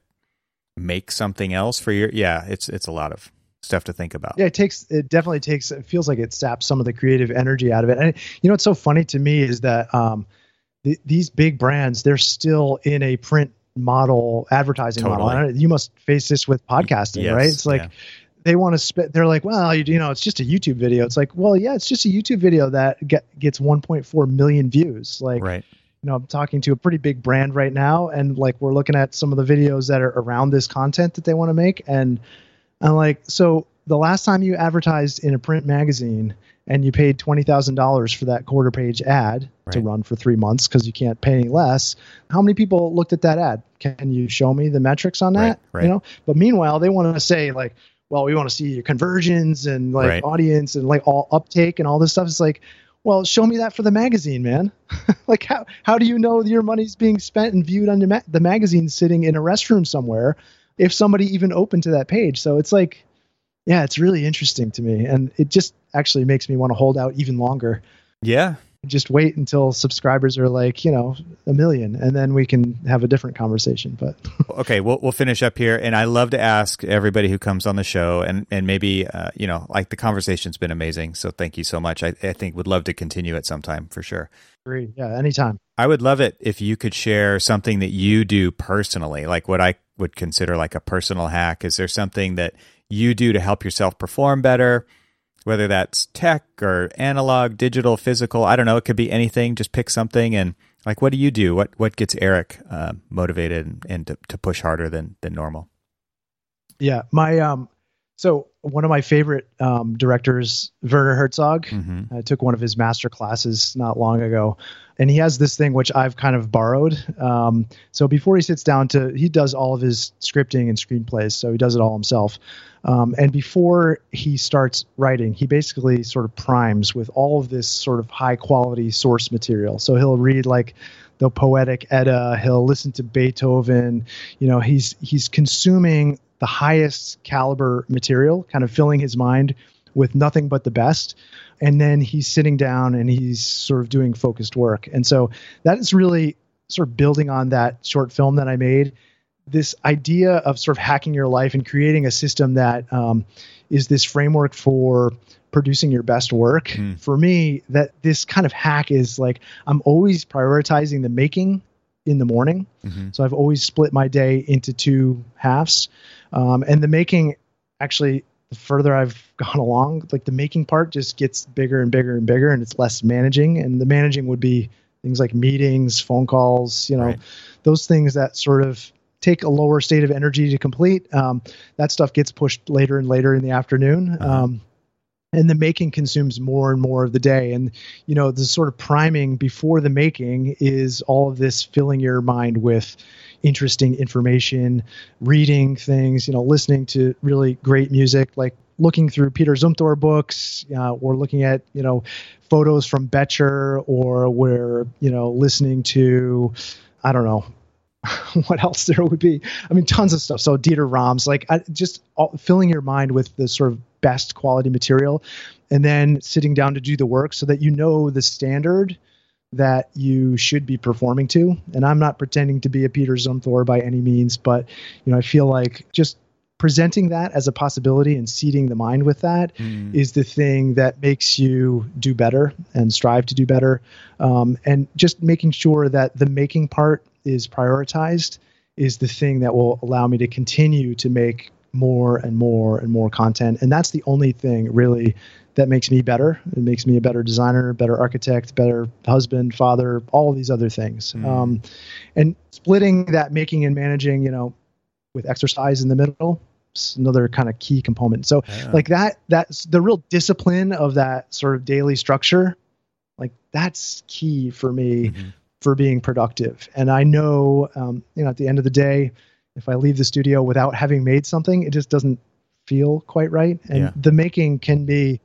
make something else for your yeah it's it's a lot of stuff to think about. Yeah it takes it definitely takes it feels like it saps some of the creative energy out of it. And you know what's so funny to me is that um the, these big brands they're still in a print model advertising totally. model you must face this with podcasting yes, right? It's like yeah they want to spit they're like well you, you, know it's just a youtube video it's like well yeah it's just a youtube video that get, gets 1.4 million views like right you know i'm talking to a pretty big brand right now and like we're looking at some of the videos that are around this content that they want to make and i'm like so the last time you advertised in a print magazine and you paid $20,000 for that quarter page ad right. to run for three months because you can't pay any less. How many people looked at that ad? Can you show me the metrics on that? Right, right. You know, but meanwhile, they want to say like, well, we want to see your conversions and like right. audience and like all uptake and all this stuff. It's like, well, show me that for the magazine, man. [LAUGHS] like, how how do you know your money's being spent and viewed on the, ma- the magazine sitting in a restroom somewhere if somebody even opened to that page? So it's like, yeah, it's really interesting to me, and it just actually makes me want to hold out even longer. Yeah, just wait until subscribers are like you know a million and then we can have a different conversation but [LAUGHS] okay we'll, we'll finish up here and i love to ask everybody who comes on the show and and maybe uh, you know like the conversation's been amazing so thank you so much. I, I think would love to continue at some time for sure. Great. yeah anytime. I would love it if you could share something that you do personally like what i would consider like a personal hack. Is there something that you do to help yourself perform better whether that's tech or analog, digital, physical. I don't know. It could be anything. Just pick something and like, what do you do? What what gets Eric uh, motivated and, and to, to, push harder than than normal? Yeah, my um, So one of my favorite um, directors, Werner Herzog, mm-hmm. I took one of his master classes not long ago, and he has this thing which I've kind of borrowed. Um, so before he sits down to, he does all of his scripting and screenplays, so he does it all himself. Um, and before he starts writing, he basically sort of primes with all of this sort of high quality source material. So he'll read like the poetic Edda. He'll listen to Beethoven. You know, he's he's consuming the highest caliber material, kind of filling his mind with nothing but the best. And then he's sitting down and he's sort of doing focused work. And so that is really sort of building on that short film that I made. This idea of sort of hacking your life and creating a system that um, is this framework for producing your best work. Mm. For me, that this kind of hack is like I'm always prioritizing the making in the morning. Mm-hmm. So I've always split my day into two halves. Um, and the making actually, the further I've [LAUGHS] gone along, like the making part just gets bigger and bigger and bigger, and it's less managing. And the managing would be things like meetings, phone calls, you know, right. those things that sort of take a lower state of energy to complete. Um, that stuff gets pushed later and later in the afternoon. Uh-huh. Um, and the making consumes more and more of the day. And you know the sort of priming before the making is all of this filling your mind with interesting information reading things you know listening to really great music like looking through peter zumthor books uh, or looking at you know photos from Becher or we're you know listening to i don't know [LAUGHS] what else there would be. I mean, tons of stuff. So Dieter Rams, like I, just all, filling your mind with the sort of best quality material, and then sitting down to do the work so that you know the standard that you should be performing to. And I'm not pretending to be a Peter Zumthor by any means, but you know, I feel like just presenting that as a possibility and seeding the mind with that mm. is the thing that makes you do better and strive to do better. Um, and just making sure that the making part is prioritized is the thing that will allow me to continue to make more and more and more content. And that's the only thing really that makes me better. It makes me a better designer, better architect, better husband, father, all these other things. Mm. Um, and splitting that making and managing, you know, with exercise in the middle, another kind of key component. So yeah. like that, that's the real discipline of that sort of daily structure. Like that's key for me mm-hmm for being productive. And I know, um, you know, at the end of the day, if I leave the studio without having made something, it just doesn't feel quite right. And yeah. the making can be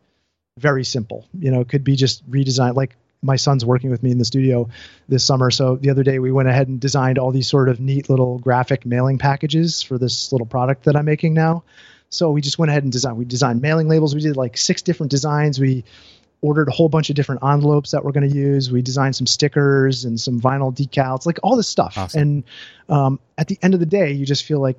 very simple. You know, it could be just redesign. Like my son's working with me in the studio this summer. So the other day we went ahead and designed all these sort of neat little graphic mailing packages for this little product that I'm making now. So we just went ahead and designed. We designed mailing labels. We did like six different designs. We ordered a whole bunch of different envelopes that we're going to use. We designed some stickers and some vinyl decals, like all this stuff. Awesome. And um, at the end of the day, you just feel like,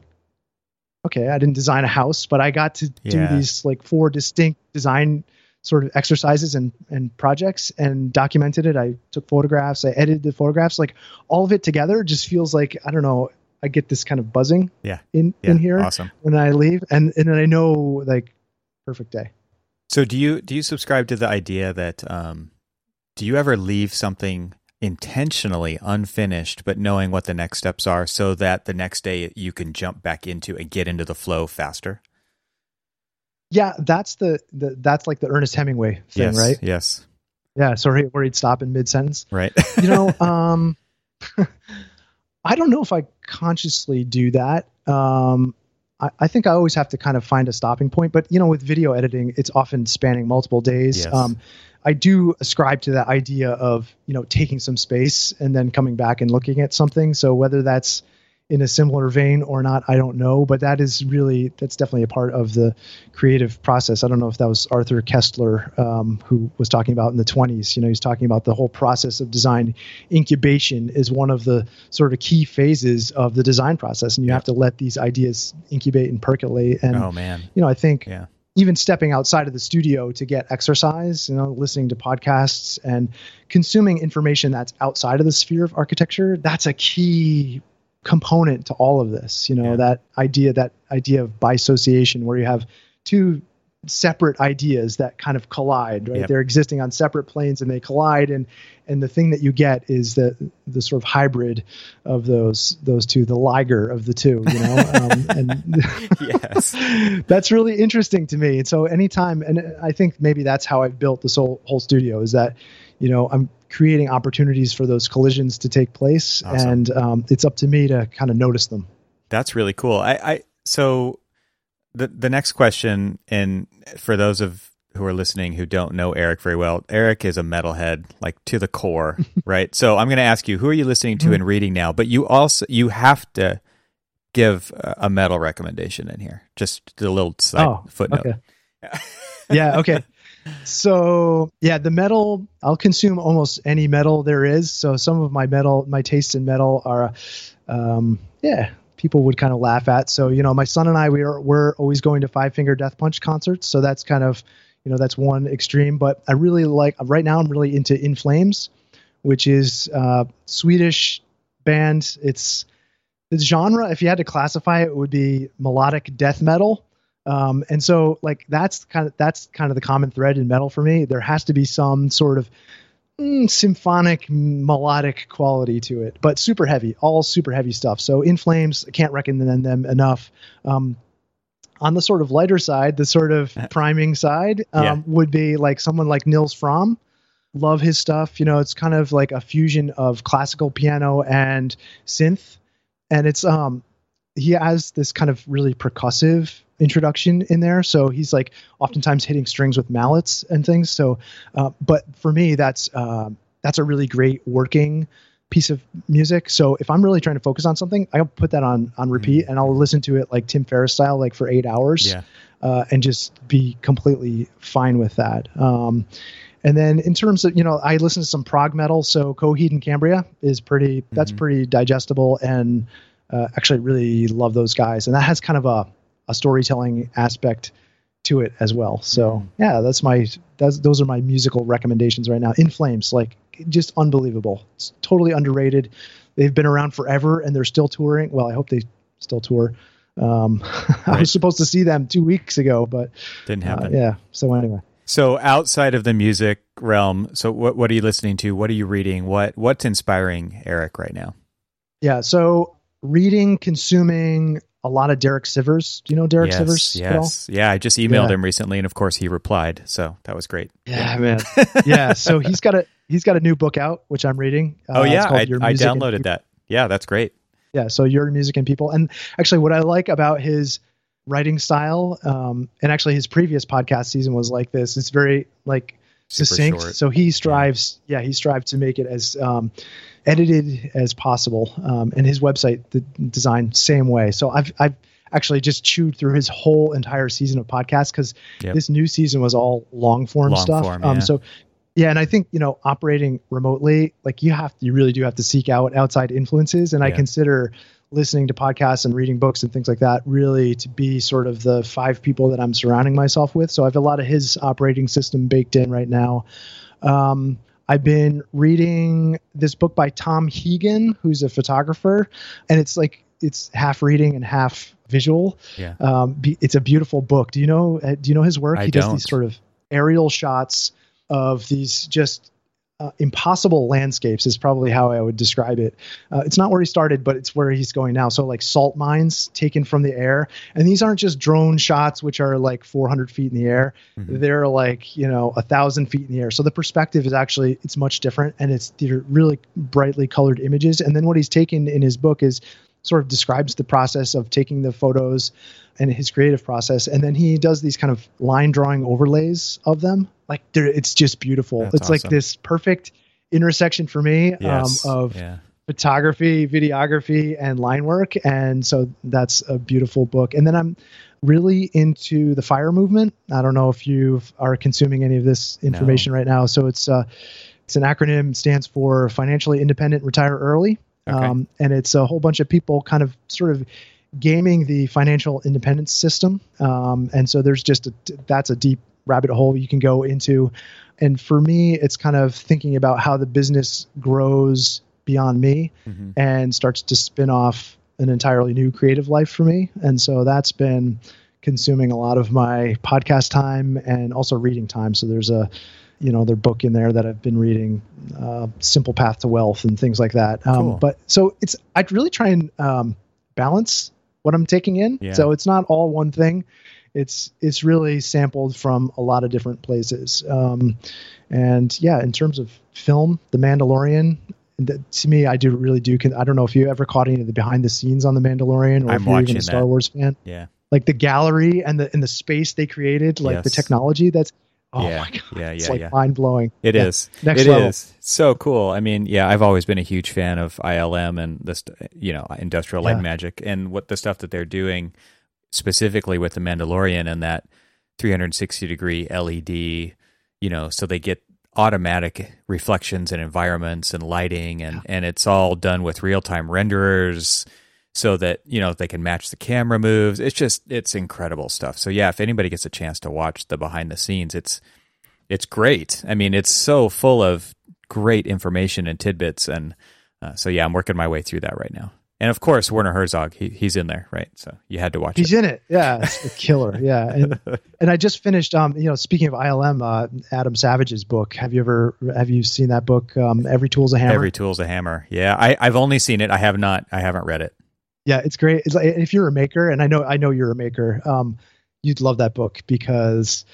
okay, I didn't design a house, but I got to yeah. do these like four distinct design sort of exercises and and projects and documented it. I took photographs, I edited the photographs, like all of it together just feels like I don't know. I get this kind of buzzing yeah. in yeah. in here awesome. when I leave, and and then I know like perfect day. So do you do you subscribe to the idea that um, do you ever leave something intentionally unfinished, but knowing what the next steps are, so that the next day you can jump back into and get into the flow faster? Yeah, that's the, the that's like the Ernest Hemingway thing, yes, right? Yes. Yeah, sorry, where he'd stop in mid sentence. Right. [LAUGHS] you know, [LAUGHS] um, [LAUGHS] I don't know if I consciously do that. Um, I, I, think I always have to kind of find a stopping point. But you know, with video editing, it's often spanning multiple days. Yes. Um, I do ascribe to that idea of you know taking some space and then coming back and looking at something. So whether that's in a similar vein or not, I don't know. But that is really that's definitely a part of the creative process. I don't know if that was Arthur Koestler um, who was talking about in the 20s. You know, he's talking about the whole process of design. Incubation is one of the sort of key phases of the design process, and you have to let these ideas incubate and percolate. And oh man, you know, I think. Yeah even stepping outside of the studio to get exercise, you know, listening to podcasts and consuming information that's outside of the sphere of architecture, that's a key component to all of this you know yeah. that idea that idea of bisociation where you have two separate ideas that kind of collide right Yep. they're existing on separate planes and they collide and and the thing that you get is the the sort of hybrid of those those two the liger of the two you know [LAUGHS] um, and Yes. [LAUGHS] that's really interesting to me and so anytime and i think maybe that's how i've built this whole whole studio is that you know i'm creating opportunities for those collisions to take place Awesome. and um, it's up to me to kind of notice them That's really cool. I, I so the the next question, and for those of who are listening who don't know Eric very well, Eric is a metalhead, like to the core, [LAUGHS] right? So I'm going to ask you, who are you listening to Mhm. and reading now? But you also you have to give a a metal recommendation in here, just a little side Oh, footnote. okay. [LAUGHS] yeah okay so yeah the metal i'll consume almost any metal there is. So some of my metal my tastes in metal are um yeah people would kind of laugh at. So you know my son and i we are we're always going to five finger death punch concerts. So that's kind of you know that's one extreme. But i really like right now i'm really into in flames which is uh swedish band. It's the genre if you had to classify it, it would be melodic death metal um, and so like that's kind of that's kind of the common thread in metal for me. There has to be some sort of mm, symphonic melodic quality to it but super heavy all super heavy stuff. So in flames I can't recommend them enough. Um, on the sort of lighter side the sort of priming side um, Yeah. would be like someone like nils frahm. Love his stuff. You know it's kind of like a fusion of classical piano and synth. And it's um he has this kind of really percussive introduction in there so he's like oftentimes hitting strings with mallets and things so uh, but for me that's um that's a really great working piece of music so if i'm really trying to focus on something i'll put that on on repeat and i'll listen to it like tim ferriss style like for eight hours Yeah. uh, and just be completely fine with that. Um, and then in terms of you know, I listen to some prog metal, so Coheed and Cambria is pretty. That's Mhm. pretty digestible, and uh, actually really love those guys. And that has kind of a a storytelling aspect to it as well. So Mhm. yeah, that's my that's those are my musical recommendations right now. In Flames, like just unbelievable. It's totally underrated. They've been around forever and they're still touring. Well, I hope they still tour. Um, [LAUGHS] I was supposed to see them two weeks ago, but Didn't uh, happen. yeah. So anyway, So outside of the music realm, so what what are you listening to? What are you reading? What what's inspiring Eric right now? yeah. So reading, consuming a lot of Derek Sivers. Do you know Derek yes, Sivers yes, yeah. I just emailed Yeah. him recently, and of course he replied. So that was great. Yeah, man. yeah. So [LAUGHS] he's got a he's got a new book out, which I'm reading. oh Uh, it's yeah, I, I downloaded that. Yeah, that's great. Yeah. So your music and people, and actually, what I like about his writing style, um, and actually his previous podcast season was like this. It's very like succinct. short. So he strives, yeah, he strives to make it as um, edited as possible. Um, and his website, the design, same way. So I've I've actually just chewed through his whole entire season of podcasts because Yep. this new season was all long form stuff. form, um, so yeah, and I think you know operating remotely, like you have, you really do have to seek out outside influences. And I consider listening to podcasts and reading books and things like that really to be sort of the five people that I'm surrounding myself with. So I have a lot of his operating system baked in right now. Um, I've been reading this book by Tom Hegen, who's a photographer, and it's like it's half reading and half visual. Yeah. Um, it's a beautiful book. Do you know? Uh, do you know his work? I he does don't. these sort of aerial shots of these just uh, impossible landscapes. Is probably how I would describe it. Uh, it's not where he started, but it's where he's going now. So like salt mines taken from the air, and these aren't just drone shots, which are like 400 feet in the air Mhm. they're like you know a thousand feet in the air so the perspective is actually it's much different and it's really brightly colored images and then what he's taken in his book is sort of describes the process of taking the photos and his creative process and then he does these kind of line drawing overlays of them like they're, it's just beautiful That's it's like this perfect intersection for me Yes. um, of yeah. photography, videography, and line work. And so that's a beautiful book. And then I'm really into the fire movement. I don't know if you are consuming any of this information right now. So it's uh, it's an acronym. It stands for Financially Independent Retire Early. Okay. Um, and it's a whole bunch of people kind of sort of gaming the financial independence system. Um, and so there's just a, that's a deep rabbit hole you can go into. And for me, it's kind of thinking about how the business grows beyond me Mhm. and starts to spin off an entirely new creative life for me. And so that's been consuming a lot of my podcast time and also reading time. So there's a you know their book in there that I've been reading, uh, Simple Path to Wealth and things like that. Um, Cool. But so it's I really try and um, balance what I'm taking in. Yeah. So it's not all one thing. It's it's really sampled from a lot of different places. Um, and yeah, in terms of film, The Mandalorian. That, to me, I do really do. Con- I don't know if you ever caught any of the behind the scenes on the Mandalorian, or I'm if you're even a Star that. Wars fan. Yeah. Like the gallery and the and the space they created, like the technology. That's oh yeah. my god, Yeah. it's Yeah. like yeah. mind blowing. It Yeah. is. Next It level. is. so cool. I mean, yeah, I've always been a huge fan of ILM and this, you know, industrial light Yeah. magic and what the stuff that they're doing specifically with the Mandalorian and that 360 degree LED, you know, so they get automatic reflections and environments and lighting and and it's all done with real-time renderers so that you know they can match the camera moves it's just it's incredible stuff so yeah if anybody gets a chance to watch the behind the scenes it's it's great. I mean, it's so full of great information and tidbits, and uh, so yeah, I'm working my way through that right now. And of course, Werner Herzog, he, he's in there, right? So you had to watch He's it. in it. Yeah, it's a killer. Yeah, and, [LAUGHS] and I just finished. Um, you know, speaking of ILM, uh, Adam Savage's book. Have you ever have you seen that book? Um, Every Tool's a Hammer. Every tool's a hammer. Yeah, I, I've only seen it. I have not. I haven't read it. Yeah, it's great. It's like if you're a maker, and I know I know you're a maker, um, you'd love that book because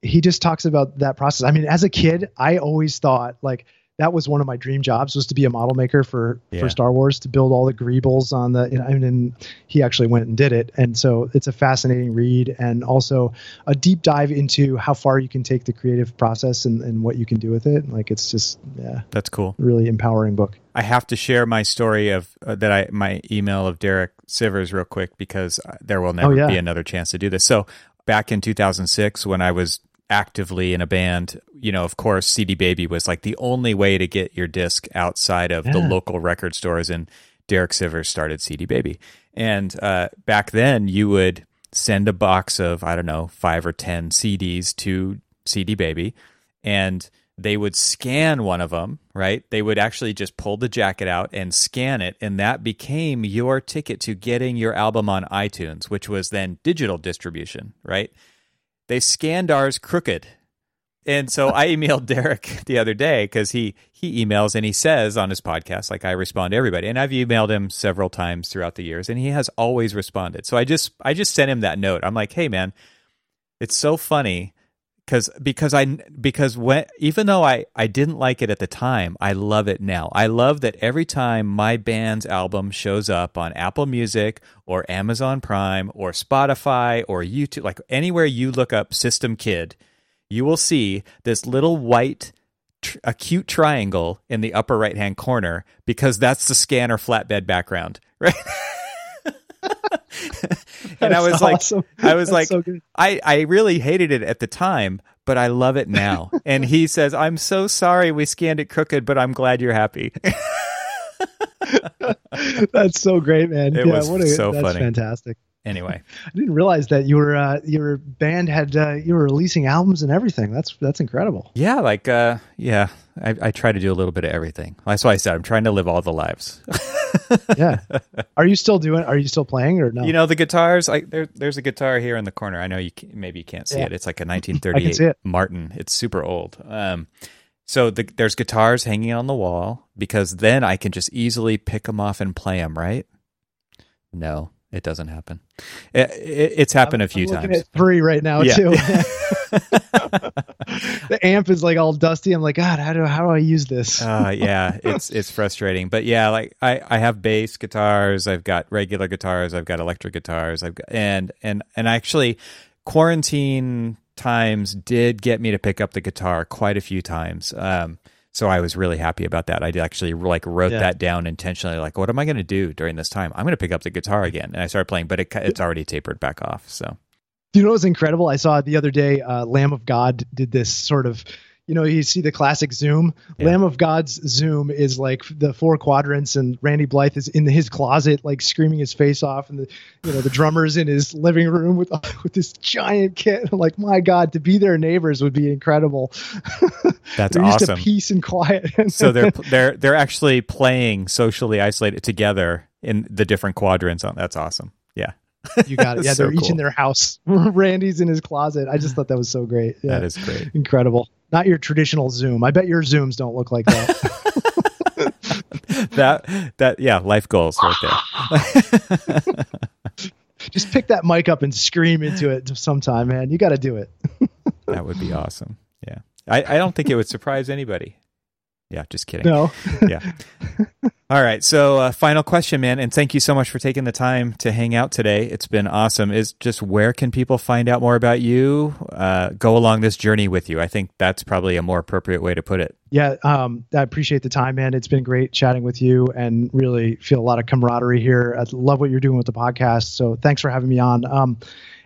he just talks about that process. I mean, as a kid, I always thought like that was one of my dream jobs was to be a model maker for Yeah. for Star Wars to build all the greebles on the. You know, I mean, he actually went and did it, and so it's a fascinating read and also a deep dive into how far you can take the creative process and, and what you can do with it. Like it's just yeah, That's cool. really empowering book. I have to share my story of uh, that I my email of Derek Sivers real quick because uh, there will never Oh, yeah. be another chance to do this. So back in 2006 when I was actively in a band, you know, of course CD Baby was like the only way to get your disc outside of the local record stores and Derek Sivers started CD Baby. And uh, back then you would send a box of I don't know, 5 or 10 CDs to CD Baby and they would scan one of them, right? They would actually just pull the jacket out and scan it, and that became your ticket to getting your album on iTunes, which was then digital distribution, right? They scanned ours crooked. And so I emailed [LAUGHS] Derek the other day because he he emails and he says on his podcast, like I respond to everybody. And I've emailed him several times throughout the years, and he has always responded. So I just I just sent him that note. I'm like, hey man, it's so funny because because I because when even though I I didn't like it at the time, I love it now. I love that every time my band's album shows up on Apple Music or Amazon Prime or Spotify or YouTube, like anywhere you look up System Kid, you will see this little white tr- a cute triangle in the upper right hand corner because that's the scanner flatbed background, [LAUGHS] right? [LAUGHS] and I was like. I was That's like, so. I, I really hated it at the time, but I love it now. [LAUGHS] and he says, I'm so sorry we scanned it crooked, but I'm glad you're happy. [LAUGHS] That's so great, man. It yeah, was what a, so that's funny. fantastic. anyway, I didn't realize that your uh, your band had uh, you were releasing albums and everything. That's that's incredible. yeah, like, uh, yeah, I, I try to do a little bit of everything. That's why I said I'm trying to live all the lives. Yeah. are you still doing? Are you still playing or no? You know, the guitars, like there, there's a guitar here in the corner. I know you can, maybe you can't see Yeah. it. It's like a [LAUGHS] can 1938 it. Martin. It's super old. Um, so the, there's guitars hanging on the wall because then I can just easily pick them off and play them, right? No, it doesn't happen. It, it, it's happened a few I'm times. at three right now Yeah. too. [LAUGHS] [LAUGHS] the amp is like all dusty. I'm like, God, how do how do I use this? uh, yeah, it's it's frustrating, but yeah, like I, I have bass guitars, I've got regular guitars, I've got electric guitars, I've got and and and actually, quarantine times did get me to pick up the guitar quite a few times. Um, so I was really happy about that. I actually like wrote Yeah. that down intentionally. Like, what am I going to do during this time? I'm going to pick up the guitar again, and I started playing, but it, it's already tapered back off. So you know what's incredible? I saw the other day, uh, Lamb of God did this sort of, you know, you see the classic Zoom. Yeah. Lamb of God's Zoom is like the four quadrants, and Randy Blythe is in his closet, like screaming his face off, and the, you know, the drummer's in his living room with [LAUGHS] with this giant kit. I'm like, my God, to be their neighbors would be incredible. [LAUGHS] That's [LAUGHS] awesome. peace and quiet. so they're they're they're actually playing socially isolated together in the different quadrants. On that's awesome. Yeah, You got it. [LAUGHS] Yeah, So they're each cool. in their house. [LAUGHS] Randy's in his closet. I just thought that was so great. Yeah, That is great. incredible. Not your traditional Zoom. I bet your Zooms don't look like that. [LAUGHS] that that yeah, life goals right there. just pick that mic up and scream into it sometime, man. You got to do it. that would be awesome. Yeah. I, I don't think it would surprise anybody. Yeah, just kidding. No. yeah. All right. So, uh, final question, man, and thank you so much for taking the time to hang out today. It's been awesome. Is just where can people find out more about you? Uh, go along this journey with you. I think that's probably a more appropriate way to put it. Yeah, um, I appreciate the time, man. It's been great chatting with you and really feel a lot of camaraderie here. I love what you're doing with the podcast. So thanks for having me on. Um,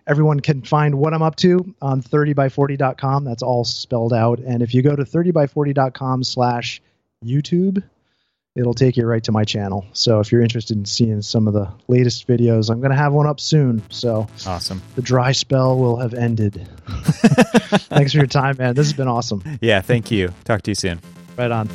everyone can find what I'm up to on 30by40.com. That's all spelled out. And if you go to 30by40.com slash YouTube, it'll take you right to my channel. So if you're interested in seeing some of the latest videos, I'm going to have one up soon. So Awesome. the dry spell will have ended. [LAUGHS] Thanks for your time, man. This has been awesome. Yeah. Thank you. Talk to you soon. Right on.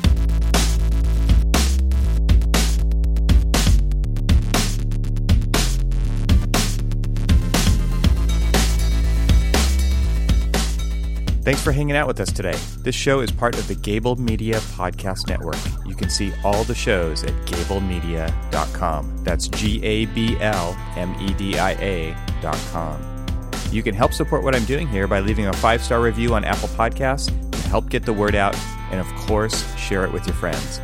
Thanks for hanging out with us today. This show is part of the Gabl Media Podcast Network. You can see all the shows at gablmedia.com. That's G A B L M E D I A.com. You can help support what I'm doing here by leaving a five star review on Apple Podcasts to help get the word out, and of course, share it with your friends.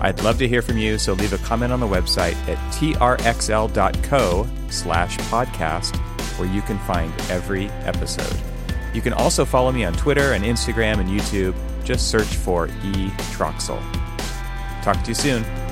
I'd love to hear from you, so leave a comment on the website at trxl.co slash podcast, where you can find every episode. You can also follow me on Twitter and Instagram and YouTube. Just search for E. Troxel. Talk to you soon.